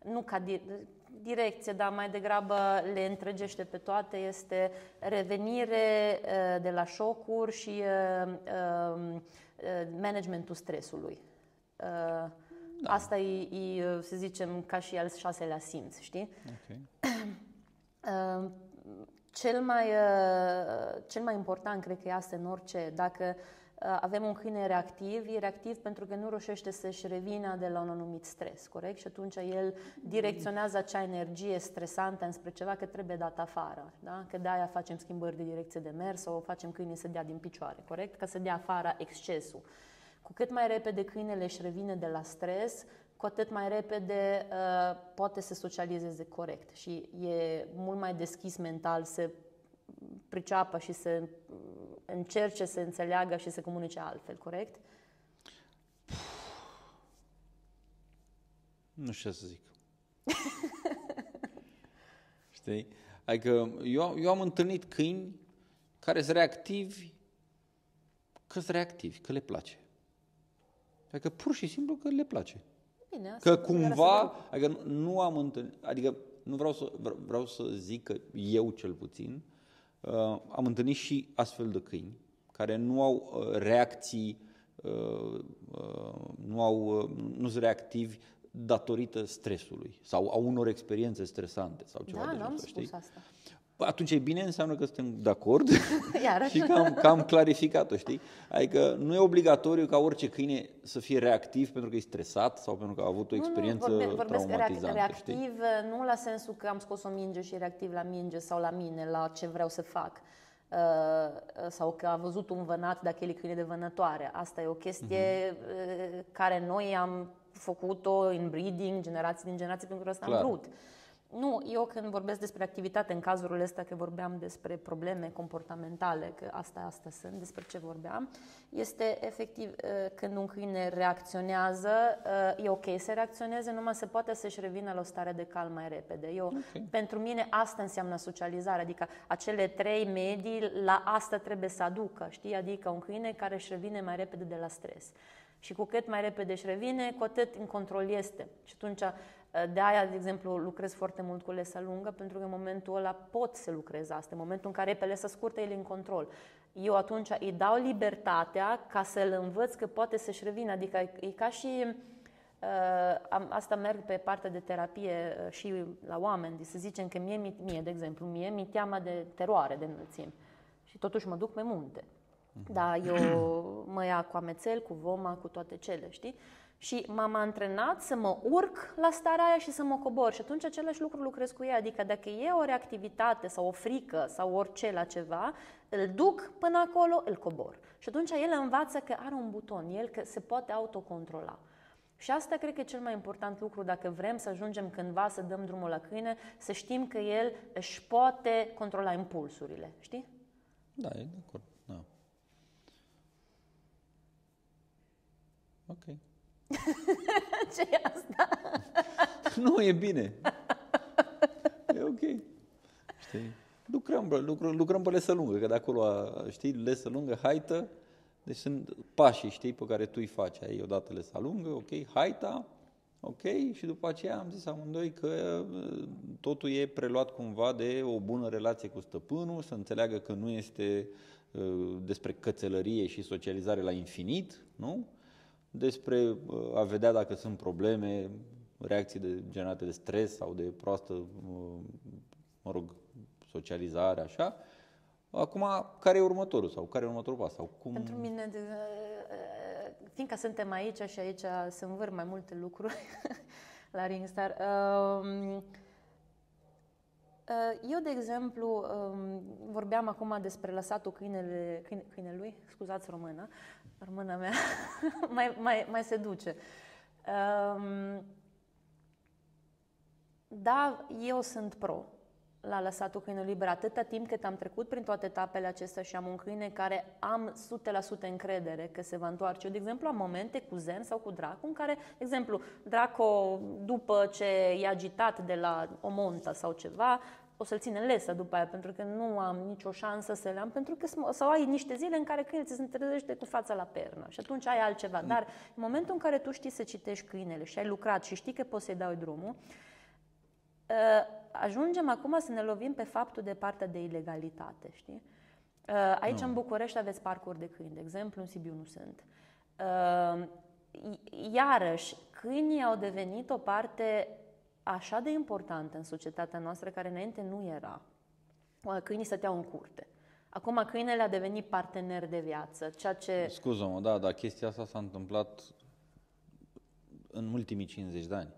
nu ca di- direcție, dar mai degrabă le întregește pe toate, este revenire uh, de la șocuri și uh, uh, uh, managementul stresului. Uh, Da. Asta e, e, să zicem, ca și al șaselea simț, știi? Okay. Uh, Cel mai, uh, cel mai important, cred că e asta în orice, dacă uh, avem un câine reactiv, e reactiv pentru că nu reușește să-și revină de la un anumit stres, corect? Și atunci el direcționează acea energie stresantă înspre ceva că trebuie dat afară, da? Că de-aia facem schimbări de direcție de mers sau facem câinii să dea din picioare, corect? Ca să dea afară excesul. Cu cât mai repede câinele își revine de la stres, cu atât mai repede uh, poate să socializeze corect și e mult mai deschis mental să priceapă și să uh, încerce să înțeleagă și să comunice altfel, corect? Nu știu ce să zic. Știi? Adică eu, eu am întâlnit câini care sunt reactivi că sunt reactivi, că le place. Adică pur și simplu că le place. Bine, Că asta cumva, adică nu- nu am întâlnit, adică nu vreau să, vre- vreau să zic că eu cel puțin uh, am întâlnit și astfel de câini care nu au uh, reacții, uh, uh, nu, au, uh, nu sunt reactivi datorită stresului sau a unor experiențe stresante sau ceva Da, de nu am genul ăsta, spus știi? asta. Bă, Atunci e bine, înseamnă că suntem de acord Iarăși. și că am, că am clarificat-o, știi? Adică nu e obligatoriu ca orice câine să fie reactiv pentru că e stresat sau pentru că a avut o experiență nu, nu, vorbe, vorbesc traumatizantă, reac- știi? reactiv, nu la sensul că am scos o minge și e reactiv la minge sau la mine, la ce vreau să fac. Uh, sau că a văzut un vânat, dacă el e câine de vânătoare. Asta e o chestie uh, care noi am făcut-o in breeding, generații din generații, pentru că asta Clar. am vrut. Nu, eu când vorbesc despre activitate, în cazul ăsta că vorbeam despre probleme comportamentale, că asta, asta sunt, despre ce vorbeam, este efectiv uh, când un câine reacționează, uh, e ok să reacționeze, numai se poate să-și revină la o stare de calm mai repede. Eu, Ok. Pentru mine asta înseamnă socializare, adică acele trei medii, la asta trebuie să aducă, știi? Adică un câine care își revine mai repede de la stres. Și cu cât mai repede își revine, cu atât în control este. Și atunci, de aia, de exemplu, lucrez foarte mult cu lesa lungă, pentru că în momentul ăla pot să lucrez asta. În momentul în care e pe lesă scurtă, el e în control. Eu atunci îi dau libertatea ca să-l învăț că poate să-și revină. Adică e ca și... Uh, am, asta merg pe partea de terapie uh, și la oameni. Să zicem că mie, mi- mie, de exemplu, mie mi teama de teroare de înălțimi. Și totuși mă duc pe munte. Da, eu mă ia cu amețel, cu voma, cu toate cele, știi? Și m-am antrenat să mă urc la starea aia și să mă cobor. Și atunci același lucru lucrez cu ea. Adică dacă e o reactivitate sau o frică sau orice la ceva, îl duc până acolo, îl cobor. Și atunci el învață că are un buton, el că se poate autocontrola. Și asta cred că e cel mai important lucru dacă vrem să ajungem cândva să dăm drumul la câine, să știm că el își poate controla impulsurile, știi? Da, e de acord. Da. Ok. Ce e asta? nu, e bine. E ok. Știi? Lucrăm, bă, lucrăm, lucrăm pe lesă lungă, că de acolo, a- știi, lesă lungă, haită, deci sunt pașii, știi, pe care tu îi faci. Ai odată lesa lungă, ok, haita, ok, și după aceea am zis amândoi că uh, totul e preluat cumva de o bună relație cu stăpânul, să înțeleagă că nu este uh, despre cățelărie și socializare la infinit, nu? Despre uh, a vedea dacă sunt probleme, reacții de, generate de stres sau de proastă, uh, mă rog, socializare, așa. Acum, care e următorul sau care e următorul pas? Sau cum... Pentru mine, de, fiindcă suntem aici și aici se învâr mai multe lucruri la Ringstar, um, uh, eu, de exemplu, um, vorbeam acum despre lăsatul câinele, câine, câinelui, scuzați română, româna mea mai, mai, mai se duce. Um, da, eu sunt pro la lăsatul câinului liber atâta timp cât am trecut prin toate etapele acestea și am un câine care am 100% încredere că se va întoarce. Eu, de exemplu, am momente cu Zen sau cu Draco în care, de exemplu, Draco, după ce e agitat de la o montă sau ceva, o să-l țin în lesă după aia, pentru că nu am nicio șansă să le am, pentru că sau ai niște zile în care câinele ți se întrezește cu fața la pernă și atunci ai altceva. Dar în momentul în care tu știi să citești câinele și ai lucrat și știi că poți să-i dai drumul, Uh, ajungem acum să ne lovim pe faptul de partea de ilegalitate, știi? Uh, Aici, în București, aveți parcuri de câini, de exemplu, în Sibiu nu sunt. Uh, i- Iarăși, câinii au devenit o parte așa de importantă în societatea noastră, care înainte nu era. Uh, Câinii stăteau în curte. Acum câinele a devenit partener de viață, ceea ce... Scuză-mă, da, dar chestia asta s-a întâmplat în ultimii 50 de ani.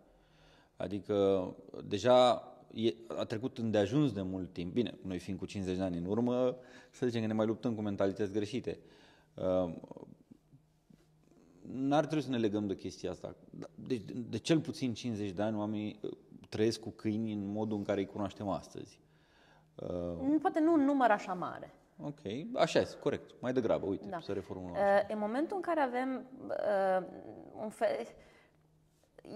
Adică deja e, a trecut îndeajuns de mult timp. Bine, noi fiind cu 50 de ani în urmă, să zicem că ne mai luptăm cu mentalități greșite. Uh, N-ar trebui să ne legăm de chestia asta. Deci, de, de cel puțin 50 de ani oamenii uh, trăiesc cu câini în modul în care îi cunoaștem astăzi. Uh, Poate nu un număr așa mare. ok, așa este, corect. Mai degrabă, uite, Da. să reformulăm așa. Uh, În momentul în care avem uh, un fel...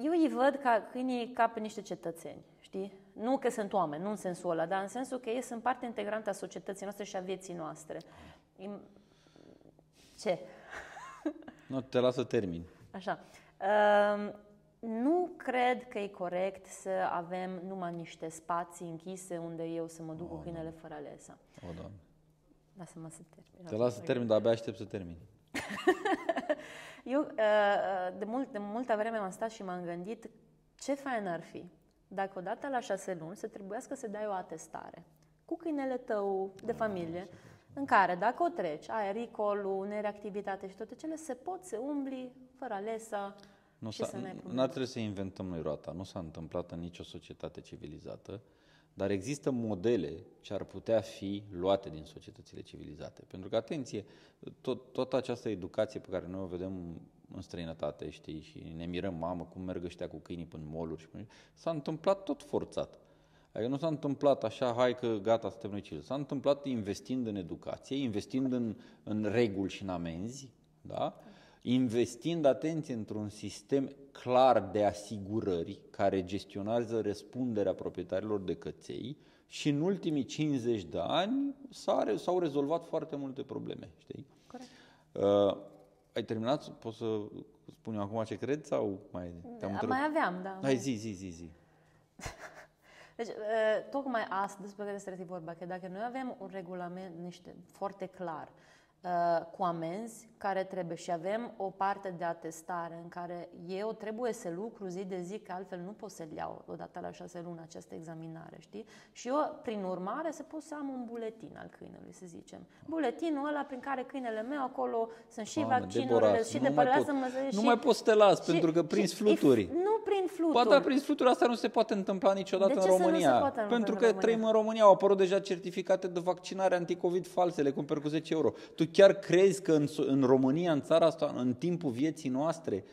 Eu îi văd ca câinii ca pe niște cetățeni, știi? Nu că sunt oameni, nu în sensul ăla, dar în sensul că ei sunt parte integrantă a societății noastre și a vieții noastre. Im- Ce? Nu, te las să termin. Așa. Uh, nu cred că e corect să avem numai niște spații închise unde eu să mă duc cu câinele fără alesa. O, Doamne. Lasă-mă să termin. Te las să termin, dar abia aștept să termin. Eu uh, de, mult, de multă vreme m-am stat și m-am gândit ce fain ar fi dacă odată la șase luni să trebuiască să dai o atestare cu câinele tău de familie, în care dacă o treci, ai ricolul, nereactivitate și toate cele, se pot să umbli fără alesa Nu și s-a, să n-ai n- probleme. n-ar trebui să inventăm noi roata, nu s-a întâmplat în nicio societate civilizată, dar există modele ce ar putea fi luate din societățile civilizate. Pentru că, atenție, tot, toată această educație pe care noi o vedem în străinătate, știi, și ne mirăm, mamă, cum merg ăștia cu câinii până moluri. Și până... S-a întâmplat tot forțat. Adică nu s-a întâmplat așa, hai că gata, suntem noi civili. S-a întâmplat investind în educație, investind în, în reguli și în amenzi, da? Investind, atenție, într-un sistem clar de asigurări care gestionează răspunderea proprietarilor de căței și în ultimii 50 de ani s-au rezolvat foarte multe probleme, știi? Corect. Uh, ai terminat? Poți să spun eu acum ce cred sau mai te-am Mai aveam, da. Hai zi, zi, zi, zi. Deci, tocmai asta despre care este vorba, că dacă noi avem un regulament niște foarte clar, Uh, cu amenzi care trebuie și avem o parte de atestare în care eu trebuie să lucru zi de zi, că altfel nu pot să-l iau odată la șase luni această examinare, știi? Și eu, prin urmare, să pot să am un buletin al câinelui, să zicem. Buletinul ăla prin care câinele meu, acolo sunt și Doamne, vaccinurile și de părerea să mă Nu mai poți să te las, și, pentru că prin fluturi. Nu prin fluturi. Poate dar prin fluturi asta nu se poate întâmpla niciodată de în România. Nu se poate pentru că în trăim în România, au apărut deja certificate de vaccinare anticovid false, le cumperi cu 10 euro. Tu chiar crezi că în, în România, în țara asta, în timpul vieții noastre,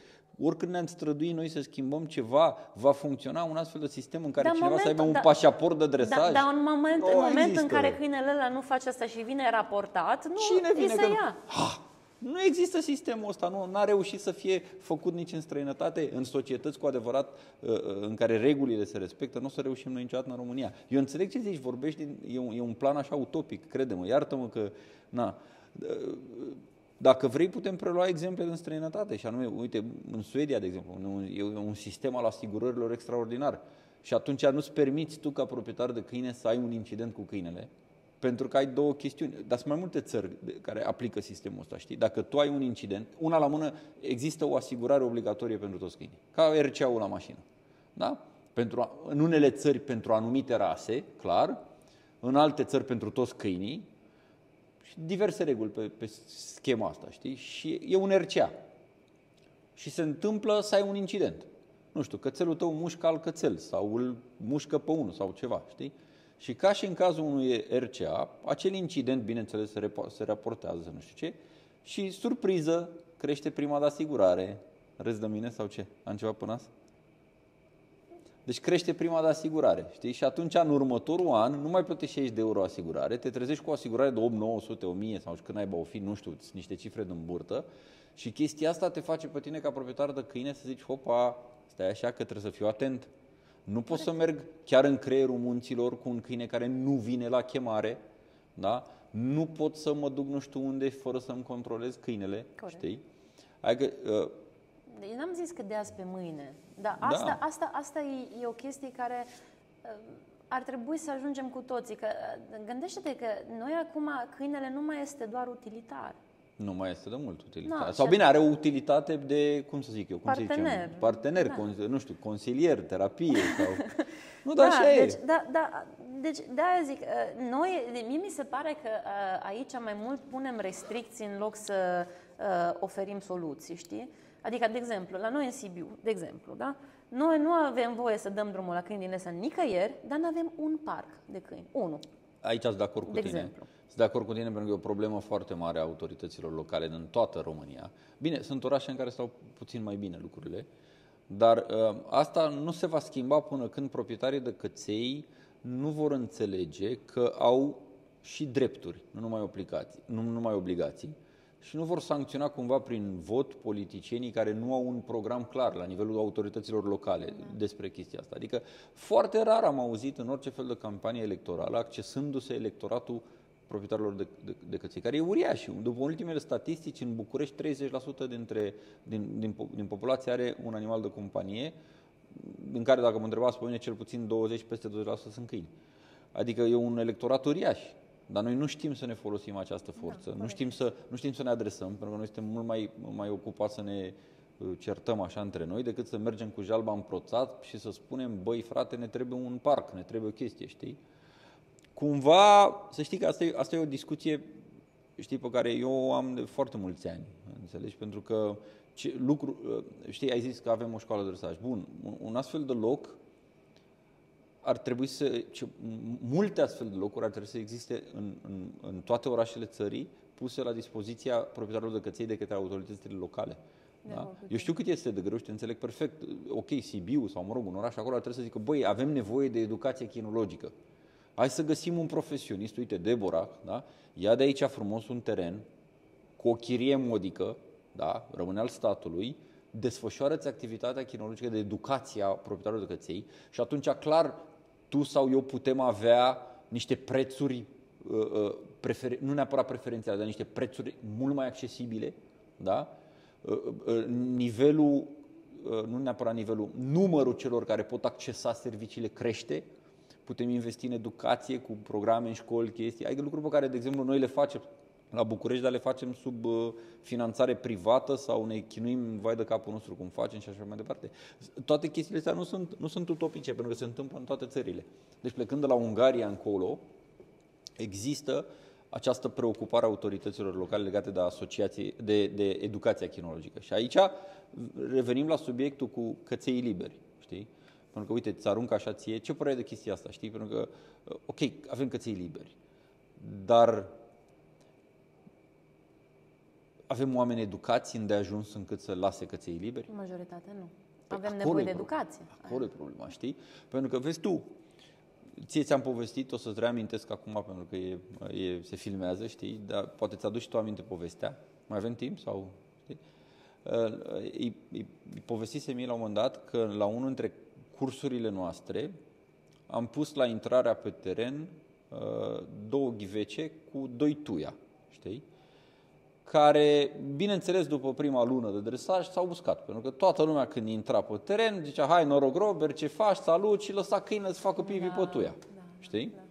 oricând ne-am străduit noi să schimbăm ceva, va funcționa un astfel de sistem în care da, cineva moment, să aibă un da, pașaport de dresaj? Da, dar în moment, în moment în care câinele ăla nu face asta și vine raportat, nu Cine vine îi se că... ia. Ha, nu există sistemul ăsta, nu a reușit să fie făcut nici în străinătate, în societăți cu adevărat uh, uh, în care regulile se respectă, nu o să reușim noi niciodată în România. Eu înțeleg ce zici, vorbești, din, e, un, e un plan așa utopic, crede-mă, iartă-mă că, na, uh, dacă vrei, putem prelua exemple din străinătate și anume, uite, în Suedia, de exemplu, e un sistem al asigurărilor extraordinar. Și atunci nu-ți permiți tu, ca proprietar de câine, să ai un incident cu câinele, pentru că ai două chestiuni. Dar sunt mai multe țări care aplică sistemul ăsta, știi? Dacă tu ai un incident, una la mână, există o asigurare obligatorie pentru toți câinii, ca RCA-ul la mașină. Da? Pentru, în unele țări pentru anumite rase, clar, în alte țări pentru toți câinii, și diverse reguli pe, pe schema asta, știi? Și e un RCA. Și se întâmplă să ai un incident. Nu știu, cățelul tău mușcă alt cățel sau îl mușcă pe unul sau ceva, știi? Și ca și în cazul unui RCA, acel incident, bineînțeles, se, se raportează, nu știu ce, și surpriză, crește prima de asigurare. Râzi de mine sau ce? Am ceva până asta? Deci crește prima de asigurare, știi? Și atunci, în următorul an, nu mai plătești 60 de euro asigurare, te trezești cu o asigurare de 8, 900, 1000 sau când ai o fi, nu știu, niște cifre din burtă și chestia asta te face pe tine ca proprietar de câine să zici, hopa, stai așa că trebuie să fiu atent. Nu pot să merg chiar în creierul munților cu un câine care nu vine la chemare, da? Nu pot să mă duc nu știu unde fără să-mi controlez câinele, Corect. știi? Adică, uh, eu n-am zis că de azi pe mâine, dar asta, da. asta, asta e, e o chestie care uh, ar trebui să ajungem cu toții. Că, uh, gândește-te că noi acum câinele nu mai este doar utilitar. Nu mai este de mult utilitar. No, Sau bine, are o utilitate de, cum să zic eu, cum partener. Să zicem, partener, da. con, nu știu, consilier, terapie sau... nu, dar da, așa deci, e. Da, da, deci de-aia zic, uh, noi, mie mi se pare că aici mai mult punem restricții în loc să oferim soluții, știi? Adică, de exemplu, la noi în Sibiu, de exemplu, da? Noi nu avem voie să dăm drumul la câinile să nicăieri, dar nu avem un parc de câini. Unul. Aici sunt de acord cu de tine. Exemplu. Sunt de acord cu tine pentru că e o problemă foarte mare a autorităților locale în toată România. Bine, sunt orașe în care stau puțin mai bine lucrurile, dar uh, asta nu se va schimba până când proprietarii de căței nu vor înțelege că au și drepturi, nu numai obligații, nu numai obligații și nu vor sancționa cumva prin vot politicienii care nu au un program clar la nivelul autorităților locale despre chestia asta. Adică foarte rar am auzit în orice fel de campanie electorală accesându-se electoratul proprietarilor de, de, de căței, care e uriaș. După ultimele statistici, în București 30% dintre, din, din, din populație are un animal de companie, în care, dacă mă întrebați pe mine, cel puțin 20, peste 20% sunt câini. Adică e un electorat uriaș. Dar noi nu știm să ne folosim această da, forță, da, nu, știm să, nu știm să ne adresăm, pentru că noi suntem mult mai, mai ocupați să ne uh, certăm așa între noi, decât să mergem cu jalba împroțat și să spunem, băi frate, ne trebuie un parc, ne trebuie o chestie, știi? Cumva, să știi că asta e, asta e o discuție, știi, pe care eu am de foarte mulți ani, înțelegi? Pentru că ce, lucru, uh, știi, ai zis că avem o școală de dresaj. Bun, un, un astfel de loc ar trebui să, ce, multe astfel de locuri ar trebui să existe în, în, în toate orașele țării, puse la dispoziția proprietarilor de căței de către autoritățile locale. De Da? acord cu Eu știu cât este de greu și te înțeleg perfect. Ok, Sibiu sau, mă rog, un oraș acolo trebuie să zică, băi, avem nevoie de educație chinologică. Hai să găsim un profesionist, uite, Deborah, da? ia de aici frumos un teren cu o chirie modică, da? rămâne al statului, desfășoară-ți activitatea chinologică de educație a proprietarului de căței și atunci, clar, tu sau eu putem avea niște prețuri, uh, uh, prefer- nu neapărat preferențiale, dar niște prețuri mult mai accesibile, da? Uh, uh, nivelul, uh, nu neapărat nivelul, numărul celor care pot accesa serviciile crește, putem investi în educație cu programe în școli, chestii, adică lucruri pe care, de exemplu, noi le facem la București, dar le facem sub uh, finanțare privată sau ne chinuim vai de capul nostru cum facem și așa mai departe. Toate chestiile astea nu sunt, nu sunt utopice, pentru că se întâmplă în toate țările. Deci plecând de la Ungaria încolo, există această preocupare a autorităților locale legate de asociații, de, de educația chinologică. Și aici revenim la subiectul cu căței liberi, știi? Pentru că, uite, îți arunc așa ție, ce părere de chestia asta, știi? Pentru că, ok, avem căței liberi, dar avem oameni educați îndeajuns încât să lase căței liberi? Majoritatea nu. Păi Avem acolo nevoie e de problema. educație. Acolo e problema, știi? Pentru că, vezi tu, ție ți-am povestit, o să-ți reamintesc acum pentru că e, e, se filmează, știi? Dar poate ți-aduci și tu aminte povestea. Mai avem timp sau... Știi? Uh, Îi, îi, îi povestisem mie la un moment dat că la unul dintre cursurile noastre am pus la intrarea pe teren uh, două ghivece cu doi tuia, știi? Care, bineînțeles, după prima lună de dresaj, s-au uscat. Pentru că toată lumea când intra pe teren zicea, hai, noroc, Robert, ce faci, salut, și lăsa câinele să facă pipi pe tuia. da, Știi? da.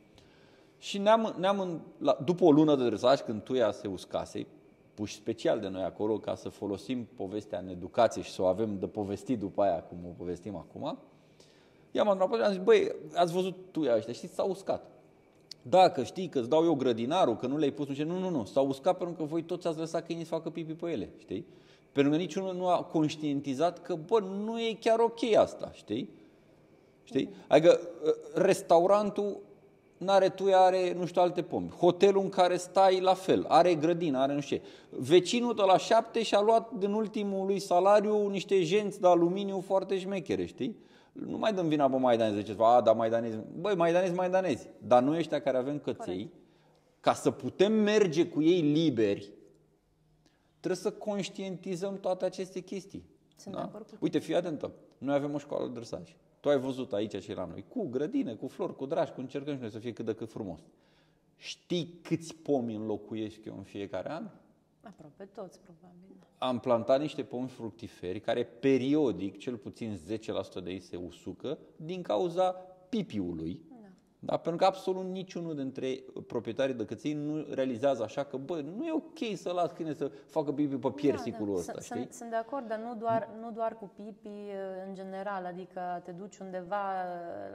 Și ne-am, ne-am în, la, după o lună de dresaj, când tuia se uscase, puși special de noi acolo ca să folosim povestea în educație și să o avem de povestit după aia, cum o povestim acum, i-am adunat și am zis, băi, ați văzut tuia ăștia, știți, s-au uscat. Dacă știi că îți dau eu grădinarul, că nu le-ai pus, nu știu, nu, nu, nu, s-au uscat pentru că voi toți ați lăsat câinii să facă pipi pe ele, știi? Pentru că niciunul nu a conștientizat că, bă, nu e chiar ok asta, știi? Știi? Adică ă, restaurantul n-are tuia, are nu știu alte pomi. Hotelul în care stai la fel, are grădină, are nu știu ce. Vecinul de la șapte și-a luat din ultimul lui salariu niște jenți de aluminiu foarte șmechere, știi? Nu mai dăm vina pe maidanezi, ziceți, a, da, maidanezi. Băi, maidanezi, maidanezi. Dar noi ăștia care avem căței, Corect. ca să putem merge cu ei liberi, trebuie să conștientizăm toate aceste chestii. Sunt de acord cu tine. Uite, fii atentă. Noi avem o școală de dresaj. Tu ai văzut aici ce la noi. Cu grădine, cu flori, cu dragi, cu încercăm și noi să fie cât de cât frumos. Știi câți pomi înlocuiesc eu în fiecare an? Aproape toți, probabil. Am plantat niște pomi fructiferi care periodic, cel puțin 10% de ei se usucă din cauza pipiului. Da. Da? Pentru că absolut niciunul dintre proprietarii de căței nu realizează așa că, bă, nu e ok să las câine să facă pipi pe piersicul ăsta, Sunt- știi? Sunt, sunt de acord, dar nu doar, nu doar cu pipi în general, adică te duci undeva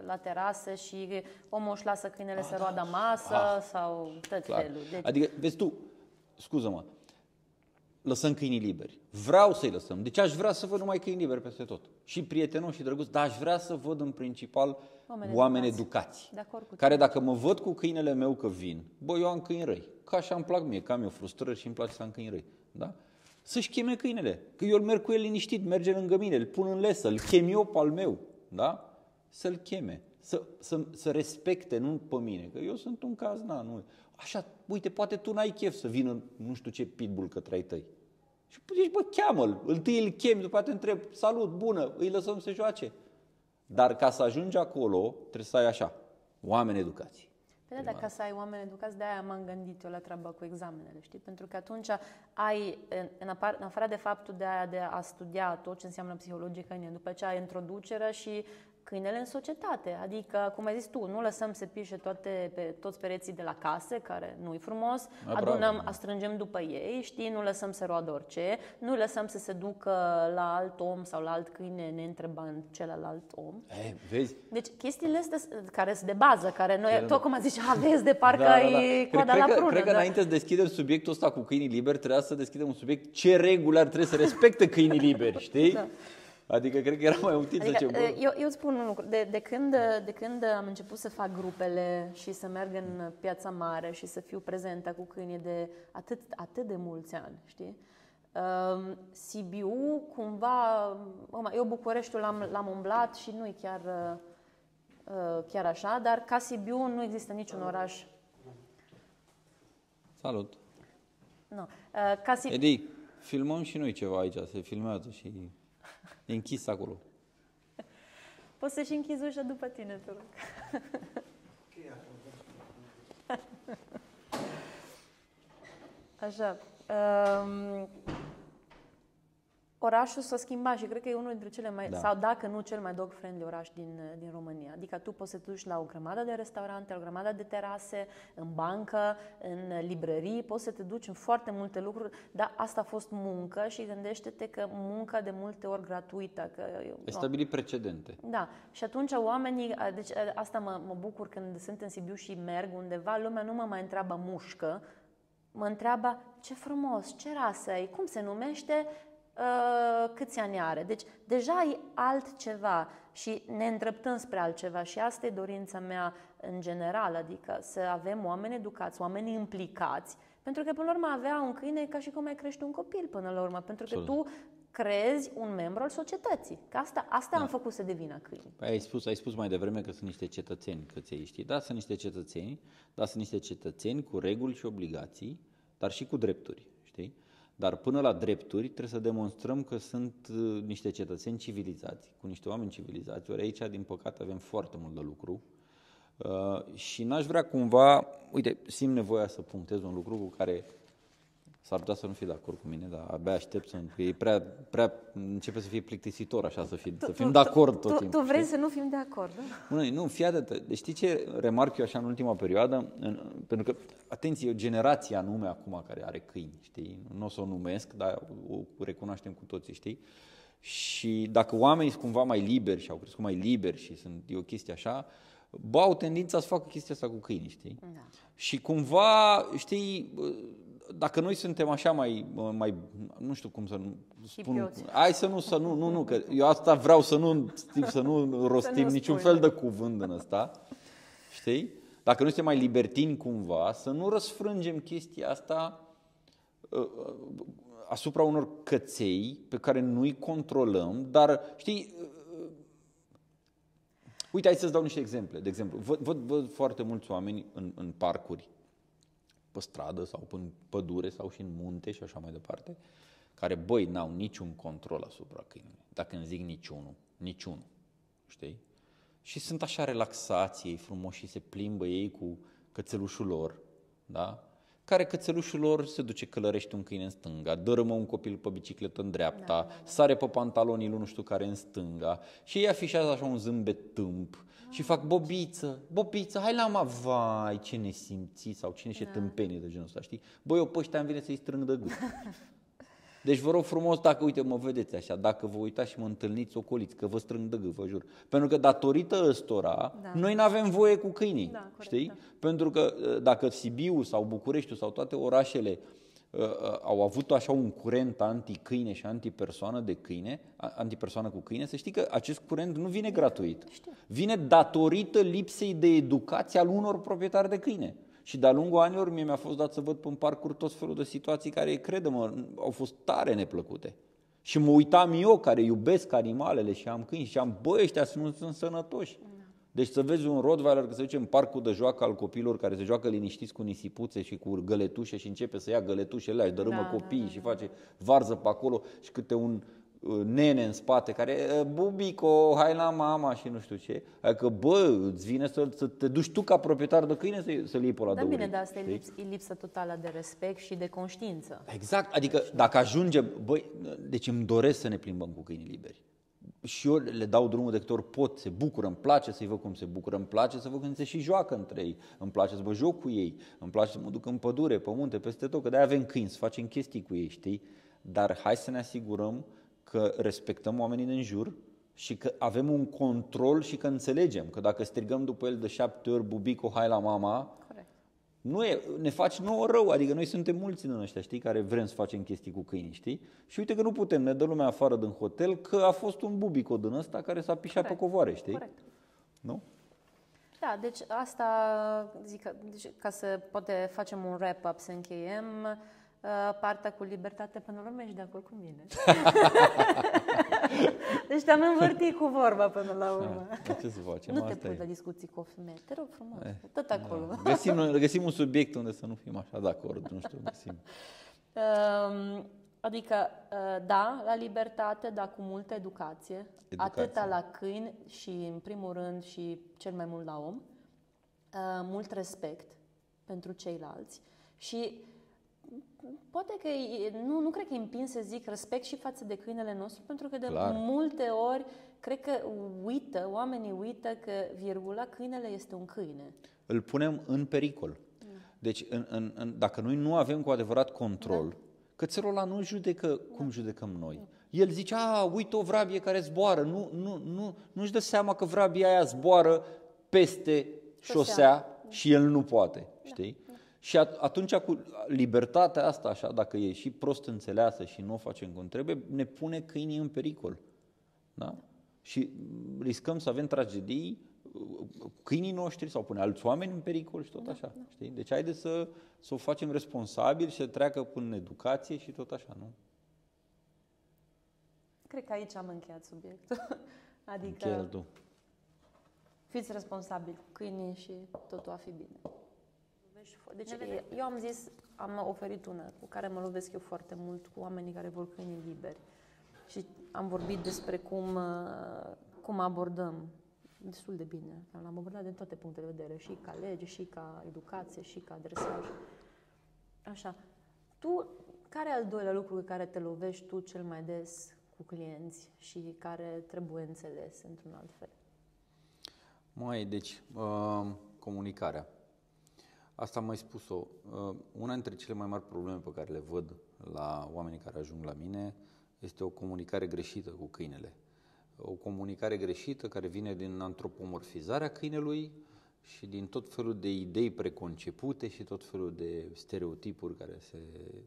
la terasă și omul își lasă câinele să roadă masă Ah, sau tot Clar. felul. Deci, Adică, vezi tu, scuză-mă, lăsăm câinii liberi. Vreau să-i lăsăm. Deci aș vrea să văd numai câini liberi peste tot. Și prietenos și drăguț, dar aș vrea să văd în principal oameni, Oameni oameni educați. educați. De acord cu care dacă mă văd cu câinele meu că vin, bă, eu am câini răi. Ca așa îmi plac mie, că am eu frustrări și îmi place să am câini răi. Da? Să-și cheme câinele. Că eu îl merg cu el liniștit, merge lângă mine, îl pun în lesă, îl chem eu pe al meu. Da? Să-l cheme. Să, să, să respecte, nu pe mine. Că eu sunt un caz, na, nu. Așa, uite, poate tu n-ai chef să vină nu știu ce pitbull către ai tăi. Și zici, bă, cheamă-l. Întâi îl chemi, după aceea te întreb, salut, bună, îi lăsăm să joace. Dar ca să ajungi acolo, trebuie să ai așa, oameni educați. Pe da, dacă să ai oameni educați, de aia m-am gândit eu la treaba cu examenele, știi? Pentru că atunci ai, în, în, apar, în afară de faptul de a, de a studia tot ce înseamnă psihologie câine, după ce ai introducerea și câinele în societate. Adică, cum ai zis tu, nu lăsăm să pișe toate, pe, toți pereții de la case, care nu-i frumos, A, bravo. adunăm, strângem după ei, știi, nu lăsăm să roadă orice, nu lăsăm să se ducă la alt om sau la alt câine neîntrebând celălalt om. E, vezi? Deci chestiile astea s- care sunt de bază, care noi, Chiar tot cum a zis, aveți de parcă da, da, da. e coada cred, la cred, prună. că, cred că da. înainte să deschidem subiectul ăsta cu câinii liberi, trebuia să deschidem un subiect ce reguli ar trebui să respecte câinii liberi, știi? Da. Adică cred că era mai util să Adică, zicem, bă, eu, eu îți spun un lucru, de, de, când, de când am început să fac grupele și să merg în piața mare și să fiu prezentă cu câini de atât, atât de mulți ani, știi? Uh, Sibiu, cumva, eu Bucureștiul l-am, l-am umblat și nu e chiar, uh, chiar așa, dar ca Sibiu nu există niciun oraș. Salut! Nu. Uh, ca Sibiu... Edi, filmăm și noi ceva aici, se filmează și e închis acolo. Poți să-și închizi ușa după tine, te rog. Așa. Um, orașul s-a schimbat și cred că e unul dintre cele mai, da. sau dacă nu cel mai dog-friendly oraș din, din România. Adică tu poți să te duci la o grămadă de restaurante, o grămadă de terase, în bancă, în librării, poți să te duci în foarte multe lucruri, dar asta a fost muncă și gândește-te că munca de multe ori gratuită. Că, Ai stabilit precedente. Da, și atunci oamenii, deci asta mă, mă bucur când sunt în Sibiu și merg undeva, lumea nu mă mai întreabă mușcă, mă întreabă ce frumos, ce rasă e, cum se numește, uh, câți ani are. Deci deja e altceva și ne îndreptăm spre altceva și asta e dorința mea în general, adică să avem oameni educați, oameni implicați, pentru că până la urmă avea un câine ca și cum ai crește un copil până la urmă, pentru că tu crezi un membru al societății. Că asta, asta da. am făcut să devină câini. Păi ai spus, ai spus mai devreme că sunt niște cetățeni căței, știi? Da, sunt niște cetățeni, da, sunt niște cetățeni cu reguli și obligații, dar și cu drepturi, știi? Dar până la drepturi trebuie să demonstrăm că sunt uh, niște cetățeni civilizați, cu niște oameni civilizați. Ori aici, din păcate, avem foarte mult de lucru. Uh, și n-aș vrea cumva, uite, simt nevoia să punctez un lucru cu care S-ar putea să nu fii de acord cu mine, dar abia aștept să... E prea, prea începe să fie plictisitor așa, să, fii, tu, să fim de acord tot tu, timpul. Tu vrei știi? să nu fim de acord, da? Nu, nu fii atent. Deci știi ce remarc eu așa în ultima perioadă? În, pentru că, atenție, e o generație anume acum care are câini, știi? Nu o să o numesc, dar o recunoaștem cu toții, știi? Și dacă oamenii sunt cumva mai liberi și au crescut mai liberi și sunt, e o chestie așa, bă, au tendința să facă chestia asta cu câini, știi? Da. Și cumva, știi, dacă noi suntem așa mai, mai nu știu cum să nu spun, hai să nu, să nu, nu, nu, că eu asta vreau să nu, să nu rostim să nu niciun fel de cuvânt în ăsta, știi? Dacă noi suntem mai libertini cumva, să nu răsfrângem chestia asta uh, uh, asupra unor căței pe care nu-i controlăm, dar, știi, uh, uite, hai să-ți dau niște exemple. De exemplu, văd, văd, văd foarte mulți oameni în, în parcuri, pe stradă sau în pădure sau și în munte și așa mai departe, care, băi, n-au niciun control asupra câinului. Dacă îmi zic niciunul, niciunul, știi? Și sunt așa relaxați ei frumoși și se plimbă ei cu cățelușul lor, da? care cățelușul lor se duce călărește un câine în stânga, dărâmă un copil pe bicicletă în dreapta, da, da, da. sare pe pantalonii lui nu știu care în stânga și ei afișează așa un zâmbet tâmp și fac bobiță, bobiță, hai la mă, vai, ce nesimți sau cine și da. tâmpenie de genul ăsta, știi? Băi, eu pe ăștia îmi vine să-i strâng de gât. Deci vă rog frumos, dacă, uite, mă vedeți așa, dacă vă uitați și mă întâlniți, ocoliți, că vă strâng de gât, vă jur. Pentru că datorită ăstora, da. noi nu avem voie cu câinii, da, corect, știi? Da. Pentru că ă, dacă Sibiu sau Bucureștiul sau toate orașele uh, uh, au avut așa un curent anti-câine și anti-persoană de câine, anti-persoană cu câine, să știi că acest curent nu vine gratuit. Știu. Vine datorită lipsei de educație al unor proprietari de câine. Și de-a lungul anilor mie mi-a fost dat să văd în parcuri tot felul de situații care, credă-mă, au fost tare neplăcute. Și mă uitam eu, care iubesc animalele și am câini, și am, bă, ăștia sunt, sunt sănătoși. Deci să vezi un Rottweiler, că se duce în parcul de joacă al copilor care se joacă liniștiți cu nisipuțe și cu găletușe și începe să ia găletușele și dărâmă da, copiii da, da, și da. face varză pe acolo și câte un uh, nene în spate care, uh, bubico, hai la mama și nu știu ce. Adică, bă, îți vine să, să te duci tu ca proprietar de câine să, să-l iei pe la Da, bine, dar asta e, lips, e lipsă totală de respect și de conștiință. Exact, adică dacă ajunge, băi, deci îmi doresc să ne plimbăm cu câini liberi și eu le dau drumul de câte ori pot, se bucură, îmi place să-i văd cum se bucură, îmi place să văd când se și joacă între ei, îmi place să mă joc cu ei, îmi place să mă duc în pădure, pe munte, peste tot, că de avem câini, să facem chestii cu ei, știi? Dar hai să ne asigurăm că respectăm oamenii din jur și că avem un control și că înțelegem că dacă strigăm după el de șapte ori bubico, hai la mama, nu e, ne faci nouă rău, adică noi suntem mulți în ăștia, știi, care vrem să facem chestii cu câinii, știi? Și uite că nu putem, ne dă lumea afară din hotel că a fost un bubico din ăsta care s-a pișat Corect. pe covoare, știi? Corect. Nu? Da, deci asta zic, deci, ca să poate facem un wrap-up, să încheiem, uh, partea cu libertate, până la urmă ești de acord cu mine. deci te-am învârtit cu vorba până la urmă. Da, ce să facem? Nu te Asta pui e. la discuții cu o femeie, te rog frumos, Eh, tot acolo. Da. Găsim, găsim un subiect unde să nu fim așa de acord, nu știu, găsim. Um, Adică, uh, da, la libertate, dar cu multă educație, Educație. atâta la câini și, în primul rând, și cel mai mult la om, Uh, mult respect pentru ceilalți și poate că e- nu, nu cred că e împins să zic respect și față de câinele nostru, pentru că de Clar. multe ori cred că uită, oamenii uită că, virgula, câinele este un câine. Îl punem în pericol. Deci, în, în, în, dacă noi nu avem cu adevărat control, cățelul ăla nu judecă cum judecăm noi. El zice, a, uite o vrabie care zboară. Nu, nu, nu, nu-și dă seama că vrabia aia zboară peste șosea și el nu poate, știi? Și at- atunci cu libertatea asta, așa, dacă e și prost înțeleasă și nu o facem cum trebuie, ne pune câinii în pericol. Da? Și mm, riscăm să avem tragedii uh, cu câinii noștri sau pune alți oameni în pericol și tot așa. Știi? Deci haide să, să o facem responsabil și să treacă până în educație și tot așa, nu? Cred că aici am încheiat subiectul. Adică Încheie tu. fiți responsabili cu câinii și totul va fi bine. Deci eu am zis, am oferit una cu care mă lovesc eu foarte mult cu oamenii care vor câini liberi. Și am vorbit despre cum, uh, cum abordăm destul de bine. L-am abordat din toate punctele de vedere, și ca lege, și ca educație, și ca adresaj. Așa. Tu, care e al doilea lucru cu care te lovești tu cel mai des cu clienți și care trebuie înțeles într-un alt fel? Mai, deci, uh, comunicarea. Asta am mai spus-o. Uh, una dintre cele mai mari probleme pe care le văd la oamenii care ajung la mine este o comunicare greșită cu câinele. O comunicare greșită care vine din antropomorfizarea câinelui și din tot felul de idei preconcepute și tot felul de stereotipuri care se,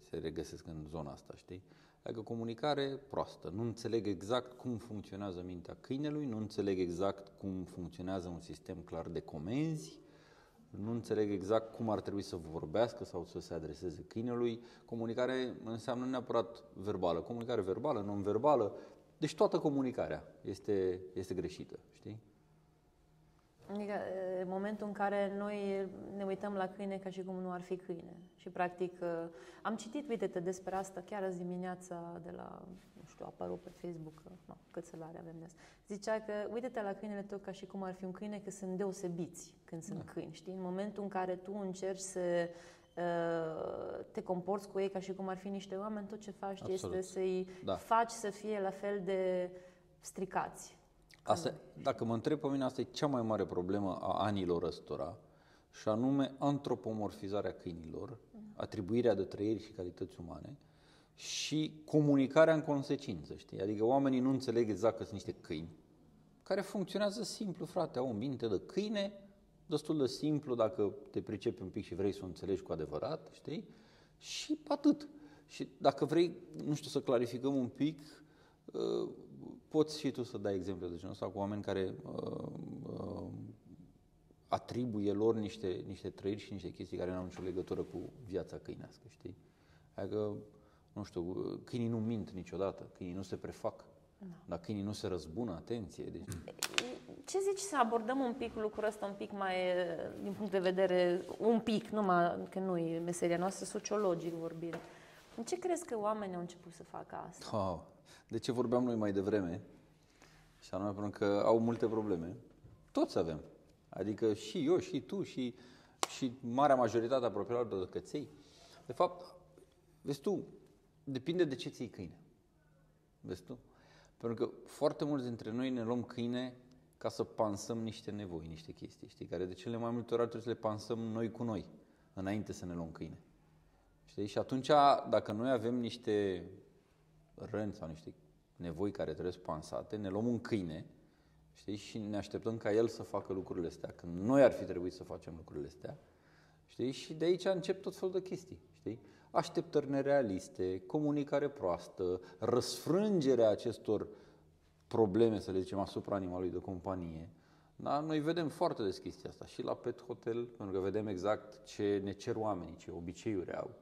se regăsesc în zona asta, știi? Adică comunicare proastă. Nu înțeleg exact cum funcționează mintea câinelui, nu înțeleg exact cum funcționează un sistem clar de comenzi, nu înțeleg exact cum ar trebui să vorbească sau să se adreseze câinelui. Comunicare înseamnă nu neapărat verbală, comunicare verbală, non-verbală. Deci toată comunicarea este, este greșită, știi? Adică, e momentul în care noi ne uităm la câine ca și cum nu ar fi câine. Și, practic, am citit, uite-te, despre asta chiar azi dimineața de la, nu știu, a apărut pe Facebook, nu, cât sălare avem de asta. Zicea că, uite-te la câinele tău ca și cum ar fi un câine, că sunt deosebiți când sunt Da. câini, știi? În momentul în care tu încerci să uh, te comporți cu ei ca și cum ar fi niște oameni, tot ce faci Absolut. este să-i Da. faci să fie la fel de stricați. Asta, dacă mă întreb pe mine, asta e cea mai mare problemă a anilor ăstora, și anume antropomorfizarea câinilor, atribuirea de trăiri și calități umane și comunicarea în consecință, știi? Adică oamenii nu înțeleg exact că sunt niște câini care funcționează simplu, frate, au o minte de câine, destul de simplu dacă te pricepi un pic și vrei să o înțelegi cu adevărat, știi? Și atât. Și dacă vrei, nu știu, să clarificăm un pic, uh, poți și tu să dai exemple de genul ăsta cu oameni care uh, uh, atribuie lor niște, niște trăiri și niște chestii care nu au nicio legătură cu viața câinească, știi? Adică, nu știu, câinii nu mint niciodată, câinii nu se prefac, dar câinii nu se răzbună, atenție. Deci, Ce zici să abordăm un pic lucrul ăsta, un pic mai, eh, din punct de vedere, un pic, numai că nu e meseria noastră, sociologic vorbind. În ce crezi că oamenii au început să facă asta? Oh, de ce vorbeam noi mai devreme? Și anume pentru că au multe probleme. Toți avem. Adică și eu, și tu, și, și marea majoritate a proprietarilor de căței. De fapt, vezi tu, depinde de ce ții câine. Vezi tu? Pentru că foarte mulți dintre noi ne luăm câine ca să pansăm niște nevoi, niște chestii, știi? Care de cele mai multe ori trebuie să le pansăm noi cu noi, înainte să ne luăm câine. Știi? Și atunci, dacă noi avem niște răni sau niște nevoi care trebuie pansate, ne luăm un câine știi? și ne așteptăm ca el să facă lucrurile astea, când noi ar fi trebuit să facem lucrurile astea. Știi? Și de aici încep tot felul de chestii. Știi? Așteptări nerealiste, comunicare proastă, răsfrângerea acestor probleme, să le zicem, asupra animalului de companie. Da? Noi vedem foarte des chestia asta și la Pet Hotel, pentru că vedem exact ce ne cer oamenii, ce obiceiuri au.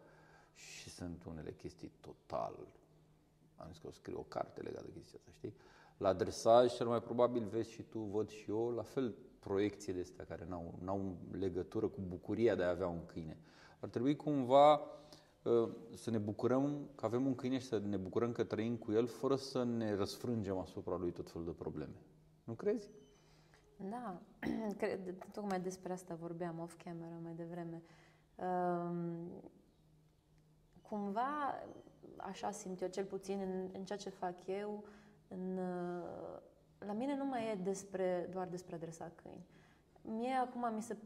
Și sunt unele chestii total... Am zis că o scriu o carte legată de chestia asta, știi? La dresaj, cel mai probabil vezi și tu, văd și eu, la fel proiecții de astea care n-au, n-au legătură cu bucuria de a avea un câine. Ar trebui cumva uh, să ne bucurăm că avem un câine și să ne bucurăm că trăim cu el fără să ne răsfrângem asupra lui tot felul de probleme. Nu crezi? Da, cred, tocmai despre asta vorbeam off-camera mai devreme. Um, cumva, așa simt eu, cel puțin în, în ceea ce fac eu, în, la mine nu mai e despre, doar despre adresa câini. Mie acum mi se,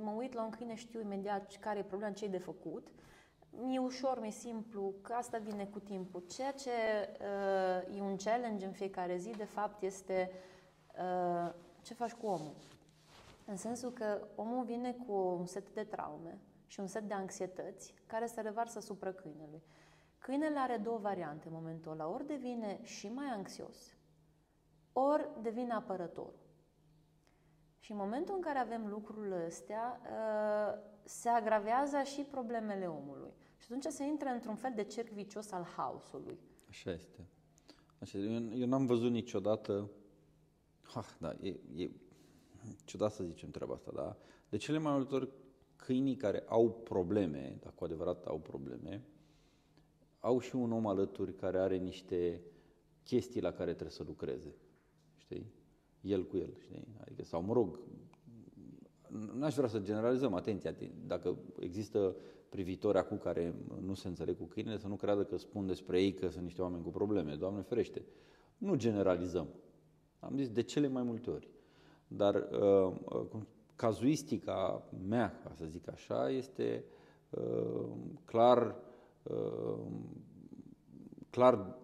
mă uit la un câine, știu imediat care e problema, ce e de făcut. Mi-e ușor, mi-e simplu, că asta vine cu timpul. Ceea ce uh, e un challenge în fiecare zi, de fapt, este uh, ce faci cu omul. În sensul că omul vine cu un set de traume și un set de anxietăți care se revarsă asupra câinelui. Câinele are două variante în momentul ăla. Ori devine și mai anxios, ori devine apărător. Și în momentul în care avem lucrurile astea, ă, se agravează și problemele omului. Și atunci se intră într-un fel de cerc vicios al haosului. Așa este. Așa, eu, eu n-am văzut niciodată Ha, da, e, e ciudat să zicem treaba asta, da? De cele mai multe ori câinii care au probleme, dacă cu adevărat au probleme, au și un om alături care are niște chestii la care trebuie să lucreze. Știi? El cu el, știi? Adică, sau mă rog, n-aș vrea să generalizăm, atenția, dacă există privitori acum care nu se înțeleg cu câinele, să nu creadă că spun despre ei că sunt niște oameni cu probleme. Doamne ferește, nu generalizăm. Am zis de cele mai multe ori. Dar uh, uh, cazuistica mea, ca să zic așa, este uh, clar, uh, clar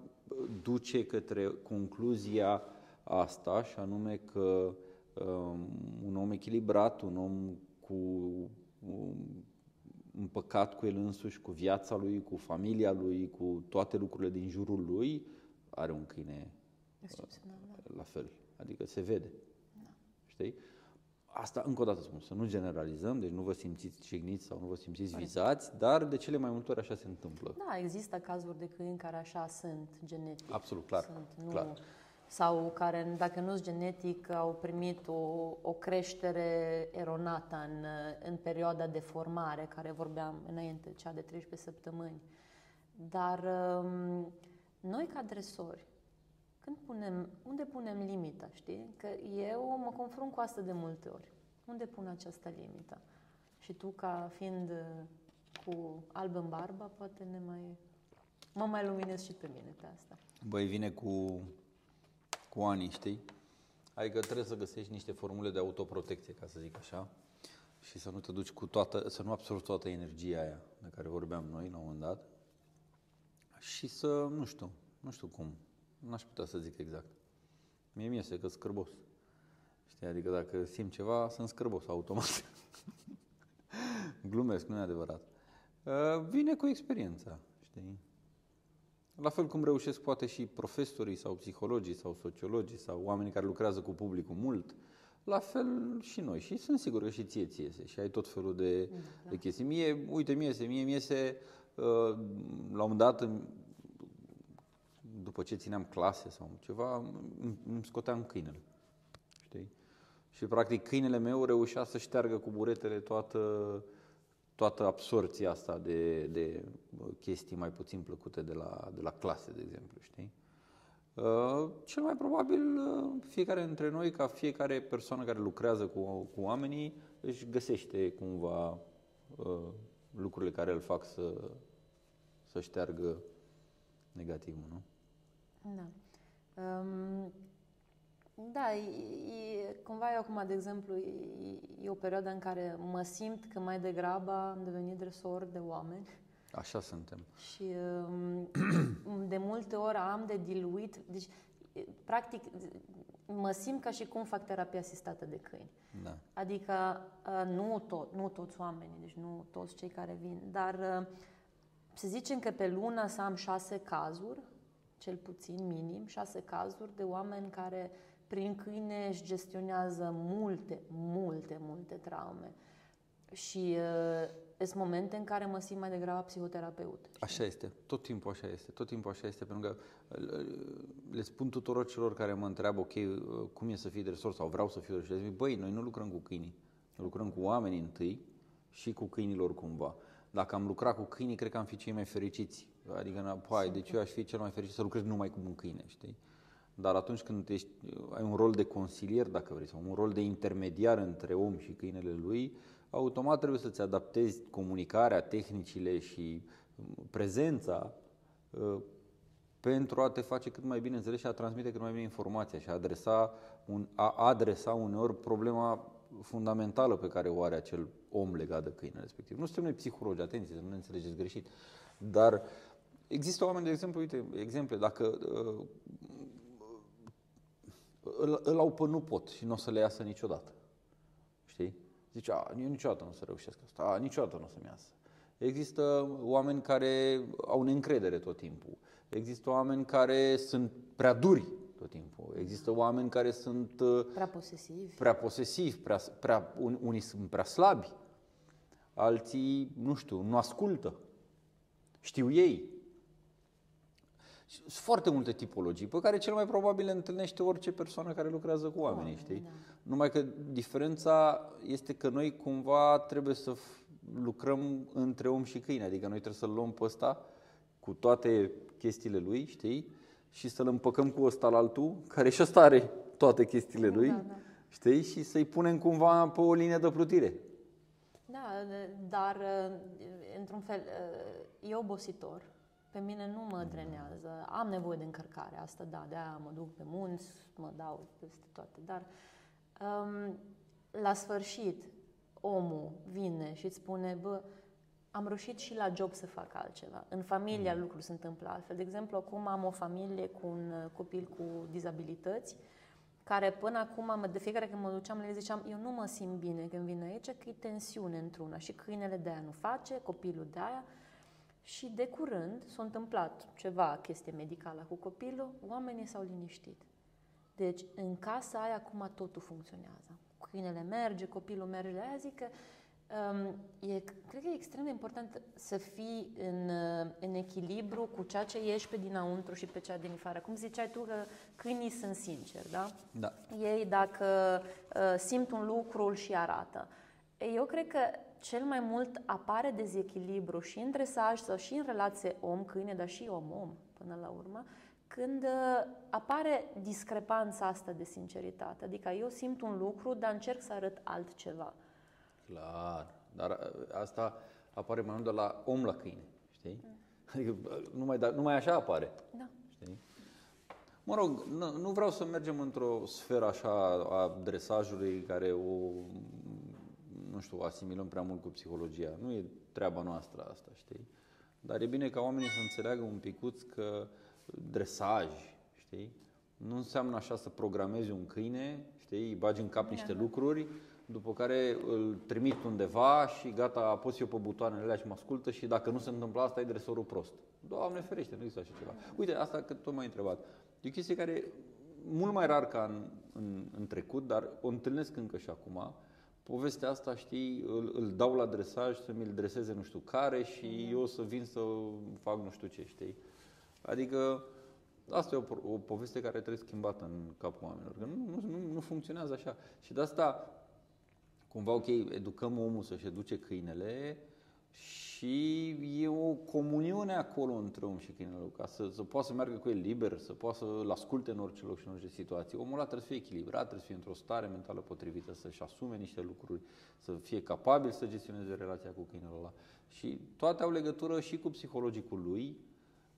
duce către concluzia asta, și anume că uh, un om echilibrat, un om cu um, împăcat cu el însuși, cu viața lui, cu familia lui, cu toate lucrurile din jurul lui, are un câine Excepțional, da. la fel. Adică se vede. Da. Știi? Asta, încă o dată spun, să nu generalizăm, deci nu vă simțiți cigniți sau nu vă simțiți Corect. vizați, dar de cele mai multe ori așa se întâmplă. Da, există cazuri de câini care așa sunt genetic. Absolut, clar. Sunt, nu, clar. Sau care, dacă nu sunt genetic, au primit o, o creștere eronată în, în perioada de formare, care vorbeam înainte, cea de 13 săptămâni. Dar um, noi, ca dresori, când punem, unde punem limita, știi? Că eu mă confrunt cu asta de multe ori. Unde pun această limită? Și tu, ca fiind uh, cu alb în barba, poate ne mai... mă mai luminez și pe mine pe asta. Băi, vine cu, cu ani, știi? Adică trebuie să găsești niște formule de autoprotecție, ca să zic așa, și să nu te duci cu toată, să nu absorbi toată energia aia de care vorbeam noi la un moment dat și să, nu știu, nu știu cum, N-aș putea să zic exact. Mie mi iese că scârbos. Știi, adică dacă simt ceva, sunt scârbos automat. Glumesc, nu e adevărat. Uh, vine cu experiența, știi? La fel cum reușesc poate și profesorii sau psihologii sau sociologii sau oamenii care lucrează cu publicul mult, la fel și noi. Și sunt sigur că și ție ți iese și ai tot felul de, da. de chestii. Mie, uite, mie iese, mie mi iese, uh, la un moment dat după ce țineam clase sau ceva, îmi scoteam câinele. Știi? Și practic câinele meu reușea să șteargă cu buretele toată, toată absorția asta de, de chestii mai puțin plăcute de la, de la clase, de exemplu, știi? Uh, cel mai probabil uh, fiecare dintre noi, ca fiecare persoană care lucrează cu, cu oamenii, își găsește cumva uh, lucrurile care îl fac să, să șteargă negativul, nu? Da. Um, da, e, e, cumva eu acum, de exemplu, e, e o perioadă în care mă simt că mai degrabă am devenit dresor de oameni. Așa suntem. Și um, de multe ori am de diluit, deci practic mă simt ca și cum fac terapie asistată de câini. Da. Adică nu, tot, nu toți oamenii, deci nu toți cei care vin, dar să zicem că pe lună să am șase cazuri cel puțin minim, șase cazuri de oameni care prin câine își gestionează multe, multe, multe traume. Și uh, sunt momente în care mă simt mai degrabă psihoterapeut. știi? Așa este, tot timpul așa este, tot timpul așa este, pentru că uh, le spun tuturor celor care mă întreabă, ok, uh, cum e să fii dresor sau vreau să fiu dresor, zic, băi, noi nu lucrăm cu câinii, lucrăm cu oamenii întâi și cu câinilor cumva. Dacă am lucrat cu câinii, cred că am fi cei mai fericiți. Adică, na, pai, deci eu aș fi cel mai fericit să lucrez numai cu un câine, știi? Dar atunci când ești, ai un rol de consilier, dacă vrei, sau un rol de intermediar între om și câinele lui, automat trebuie să-ți adaptezi comunicarea, tehnicile și mm, prezența uh, pentru a te face cât mai bine înțeles și a transmite cât mai bine informația și a adresa, un, a adresa uneori problema fundamentală pe care o are acel om legat de câine respectiv. Nu suntem noi psihologi, atenție, să nu ne înțelegeți greșit, dar există oameni, de exemplu, uite, exemple, dacă uh, îl, îl au pe nu pot și nu o să le iasă niciodată. Știi? Zice, a, eu niciodată nu o să reușesc asta, a, niciodată nu o să-mi iasă. Există oameni care au neîncredere tot timpul. Există oameni care sunt prea duri tot timpul. Există oameni care sunt uh, Prea posesivi. prea posesivi, prea, prea, un- unii sunt prea slabi, alții, nu știu, nu ascultă. Știu ei. Și Sunt foarte multe tipologii pe care cel mai probabil le întâlnește orice persoană care lucrează cu oamenii, Oameni, știi? da. Numai că diferența este că noi cumva trebuie să f- lucrăm între om și câine, adică noi trebuie să-l luăm pe ăsta cu toate chestiile lui, știi? Și să-l împăcăm cu ăsta la altul, care și ăsta are toate chestiile lui, Da, da. știi? Și să-i punem cumva pe o linie de plutire. Da, dar într-un fel e obositor. Pe mine nu mă drenează. Am nevoie de încărcare, asta da, de-aia mă duc pe munți, mă dau peste toate. Dar um, la sfârșit, omul vine și îți spune, bă, am reușit și la job să fac altceva. În familia Mm. lucrul se întâmplă altfel. De exemplu, acum am o familie cu un uh, copil cu dizabilități care până acum, mă- de fiecare când mă duceam la el, ziceam, eu nu mă simt bine când vin aici, că e tensiune într-una și câinele de aia nu face, copilul de aia. Și de curând s-a întâmplat ceva, chestie medicală cu copilul, oamenii s-au liniștit. Deci, în casa aia, acum totul funcționează. Câinele merge, copilul merge, de aia zic că um, e, cred că e extrem de important să fii în, uh, în echilibru cu ceea ce ești pe dinăuntru și pe cea din afară. Cum ziceai tu că câinii sunt sinceri, da? Da. Ei, dacă uh, simt un lucru, îl și arată. Ei, Eu cred că cel mai mult apare dezechilibru și în dresaj sau și în relație om-câine, dar și om-om până la urmă, când uh, apare discrepanța asta de sinceritate. Adică eu simt un lucru, dar încerc să arăt altceva. Clar, dar uh, asta apare mai mult de la om la câine, știi? Adică uh, numai, da, numai așa apare, Da. știi? Mă rog, nu, nu vreau să mergem într-o sferă așa a dresajului care o, nu știu, asimilăm prea mult cu psihologia. Nu e treaba noastră asta, știi? Dar e bine ca oamenii să înțeleagă un picuț că dresaj, știi? Nu înseamnă așa să programezi un câine, știi? Îi bagi în cap niște lucruri, după care îl trimit undeva și gata, apos eu pe butoanele alea și mă ascultă și dacă nu se întâmplă asta, e dresorul prost. Doamne ferește, nu există așa ceva. Uite, asta că tot m-ai întrebat. E o chestie care mult mai rar ca în, în, în trecut, dar o întâlnesc încă și acum. Povestea asta, știi, îl, îl dau la dresaj să mi-l dreseze nu știu care și eu să vin să fac nu știu ce, știi? Adică asta e o, pro- o poveste care trebuie schimbată în capul oamenilor, că nu, nu, nu, nu funcționează așa. Și de asta, cumva, ok, educăm omul să-și educe câinele și e o comuniune acolo între om și câinele, ca să, să poată să meargă cu el liber, să poată să-l asculte în orice loc și în orice situație. Omul ăla trebuie să fie echilibrat, trebuie să fie într-o stare mentală potrivită, să-și asume niște lucruri, să fie capabil să gestioneze relația cu câinele ăla. Și toate au legătură și cu psihologicul lui,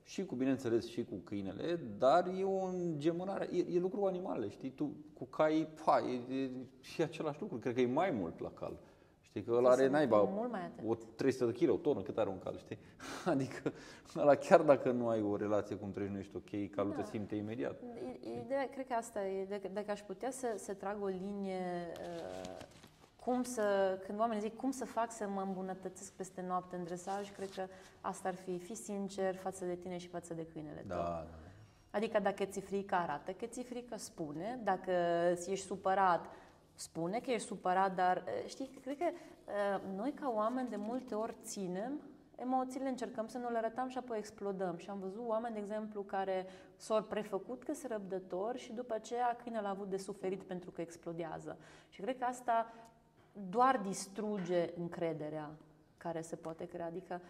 și cu, bineînțeles, și cu câinele, dar e o îngemânare, e, e lucru cu animale, știi? Tu cu cai, pa, e, e și același lucru, cred că e mai mult la cal. Știi că ăla are Sunt naiba mult mai atent. o 300 de kg, o tonă, cât are un cal, știi? Adică ăla chiar dacă nu ai o relație cum trebuie, nu ești ok, calul te Da. simte imediat. I- Ideea, cred că asta e, dacă, dacă aș putea să, să trag o linie, uh, cum să, când oamenii zic cum să fac să mă îmbunătățesc peste noapte în dresaj, cred că asta ar fi, fi sincer față de tine și față de câinele Da, tău. da. Adică dacă ți frică, arată că ți frică, spune. Dacă ești supărat, spune că ești supărat, dar uh, știi, cred că uh, noi ca oameni de multe ori ținem emoțiile, încercăm să nu le arătăm și apoi explodăm. Și am văzut oameni, de exemplu, care s-au prefăcut că sunt răbdători și după aceea câinele a avut de suferit pentru că explodează. Și cred că asta doar distruge încrederea care se poate crea. Adică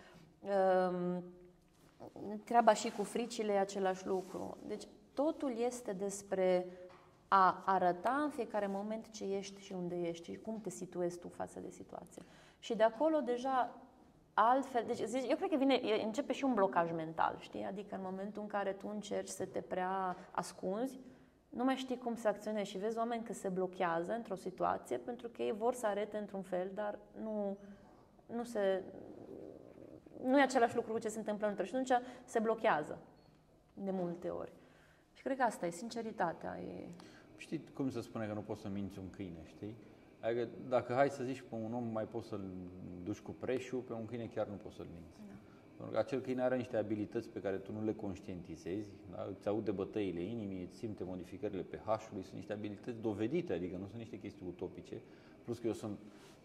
um, treaba și cu fricile e același lucru. Deci totul este despre a arăta în fiecare moment ce ești și unde ești și cum te situezi tu față de situație. Și de acolo deja altfel, deci eu cred că vine, începe și un blocaj mental, știi? Adică în momentul în care tu încerci să te prea ascunzi, nu mai știi cum să acționezi și vezi oameni că se blochează într-o situație pentru că ei vor să arete într-un fel, dar nu, nu se... Nu e același lucru cu ce se întâmplă într și atunci se blochează de multe ori. Și cred că asta e, sinceritatea. E... Știi cum se spune că nu poți să minți un câine, știi? Adică dacă hai să zici pe un om mai poți să-l duci cu preșul, pe un câine chiar nu poți să-l minți. Da. Pentru că acel câine are niște abilități pe care tu nu le conștientizezi, da? îți aude bătăile inimii, îți simte modificările pH-ului, sunt niște abilități dovedite, adică nu sunt niște chestii utopice. Plus că eu sunt,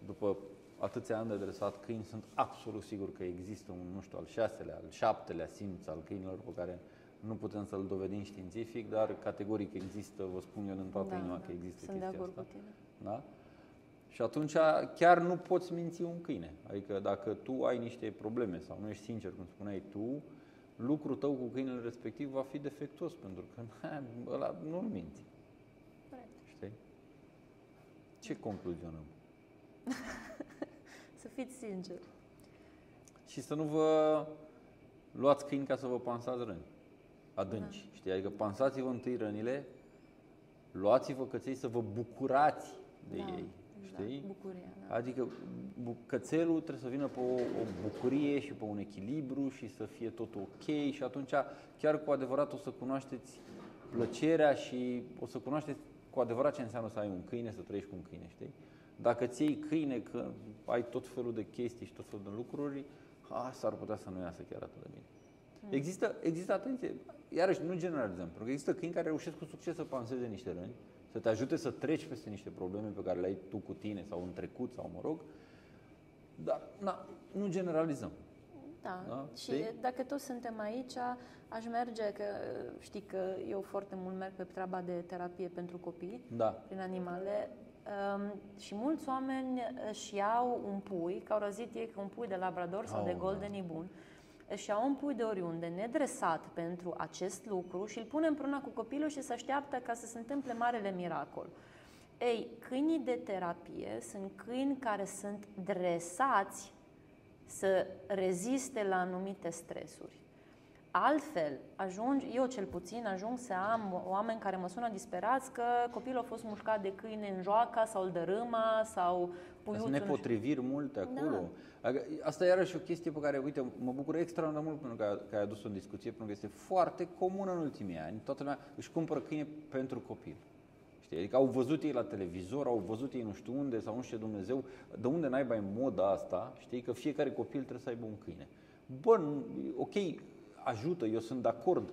după atâția ani de adresat câini, sunt absolut sigur că există un, nu știu, al șaselea, al șaptelea simț al câinilor pe care nu putem să-l dovedim științific, dar categoric există, vă spun eu în toată da, inima da. că există sunt chestia asta. Cu tine. Da? Și atunci chiar nu poți minți un câine. Adică dacă tu ai niște probleme sau nu ești sincer, cum spuneai tu, lucrul tău cu câinele respectiv va fi defectuos, pentru că ăla nu-l minți. Știi? Ce concluzionăm? să fiți sinceri. Și să nu vă luați câini ca să vă pansați răni adânci. Da. Știi? Adică pansați-vă întâi rănile, luați-vă căței să vă bucurați de da. ei știi? Da, bucuria, da. Adică cățelul trebuie să vină pe o, o bucurie și pe un echilibru și să fie tot ok și atunci chiar cu adevărat o să cunoașteți plăcerea și o să cunoașteți cu adevărat ce înseamnă să ai un câine, să trăiești cu un câine, știi? Dacă ți iei câine, că ai tot felul de chestii și tot felul de lucruri, a, s-ar putea să nu iasă chiar atât de bine. Mm. Există, există, atenție, iarăși nu generalizăm, pentru că există câini care reușesc cu succes să panseze niște răni, să te ajute să treci peste niște probleme pe care le ai tu cu tine sau în trecut sau mă rog, dar na, nu generalizăm. Da. da? Și Știi? dacă toți suntem aici, aș merge, că știi că eu foarte mult merg pe treaba de terapie pentru copii da. prin animale um, și mulți oameni își iau un pui, că au răzit ei că un pui de labrador sau oh, de golden da. e bun își ia un pui de oriunde, nedresat pentru acest lucru și îl pune împreună cu copilul și se așteaptă ca să se întâmple marele miracol. Ei, câinii de terapie sunt câini care sunt dresați să reziste la anumite stresuri. Altfel, ajung, eu cel puțin, ajung să am oameni care mă sună disperați că copilul a fost mușcat de câine în joaca sau îl dărâma sau puiuțul. Sunt nepotriviri multe acolo. Da. Asta e iarăși o chestie pe care, uite, mă bucur extra de mult pentru că, că ai adus-o în discuție, pentru că este foarte comună în ultimii ani. Toată lumea își cumpără câine pentru copil. Știi? Adică au văzut ei la televizor, au văzut ei nu știu unde sau nu știu Dumnezeu, de unde n-ai în moda asta, știi, că fiecare copil trebuie să aibă un câine. Bun, ok, ajută, eu sunt de acord,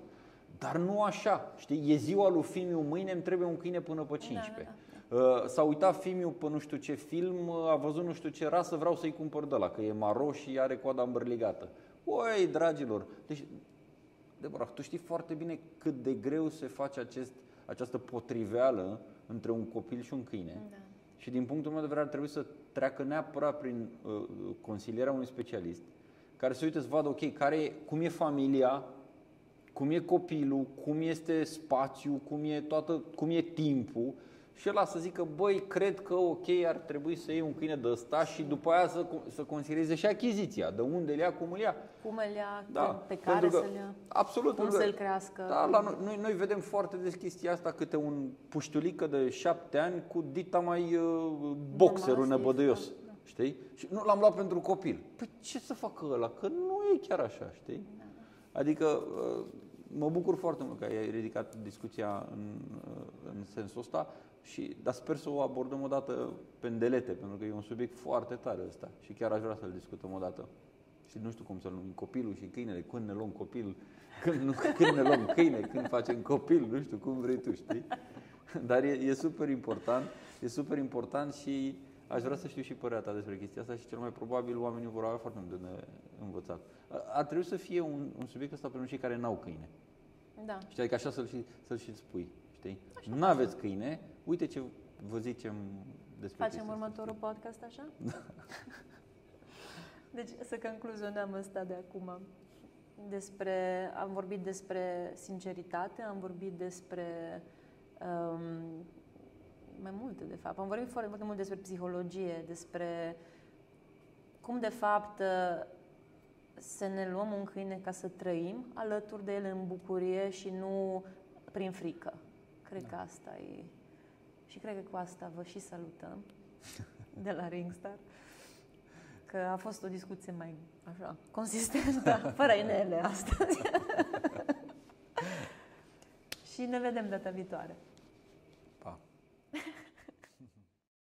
dar nu așa, știi, e ziua lui Fimiu, mâine îmi trebuie un câine până pe 15. Da, da, da. Uh, s-a uitat Fimiu pe nu știu ce film, uh, a văzut nu știu ce rasă, vreau să-i cumpăr de la, că e maro și are coada îmbărligată. Oi, dragilor, deci, Deborah, tu știi foarte bine cât de greu se face acest, această potriveală între un copil și un câine. Da. Și din punctul meu de vedere ar trebui să treacă neapărat prin uh, consilierea unui specialist care să uite să vadă, ok, care, cum e familia, cum e copilul, cum este spațiu, cum e, toată, cum e timpul și ăla să zică, băi, cred că ok, ar trebui să iei un câine de ăsta și după aia să, să consilieze și achiziția, de unde îl ia, cum îl ia. Cum îl ia, da, pe care că, să-l ia, absolut, cum să-l crească. Da, la noi, noi, noi vedem foarte des chestia asta, câte un puștulică de șapte ani cu dita mai uh, boxerul nebădăios. Da. Știi? Și nu l-am luat pentru copil. Păi ce să facă ăla? Că nu e chiar așa, știi? Adică uh, mă bucur foarte mult că ai ridicat discuția în, uh, în sensul ăsta, și, dar sper să o abordăm o dată pendelete, pentru că e un subiect foarte tare ăsta și chiar aș vrea să-l discutăm o dată. Și nu știu cum să-l numim, copilul și câinele, când ne luăm copil, când, nu, când ne luăm câine, când facem copil, nu știu cum vrei tu, știi? Dar e, e super important e super important și aș vrea să știu și părerea ta despre chestia asta și cel mai probabil oamenii vor avea foarte mult de învățat. Ar trebui să fie un, un subiect ăsta pentru cei care n-au câine. Da. Știi, adică așa să-l și, să și spui, știi? Nu aveți câine, uite ce vă zicem despre Facem următorul asta. podcast așa? Da. deci să concluzionăm asta de acum. Despre, am vorbit despre sinceritate, am vorbit despre um, mai multe, de fapt. Am vorbit foarte, foarte mult despre psihologie, despre cum, de fapt, să ne luăm un câine ca să trăim alături de el în bucurie și nu prin frică. Cred da. că asta e. Și cred că cu asta vă și salutăm de la Ringstar. Că a fost o discuție mai așa, consistentă, fără inele astăzi. și ne vedem data viitoare. Pa!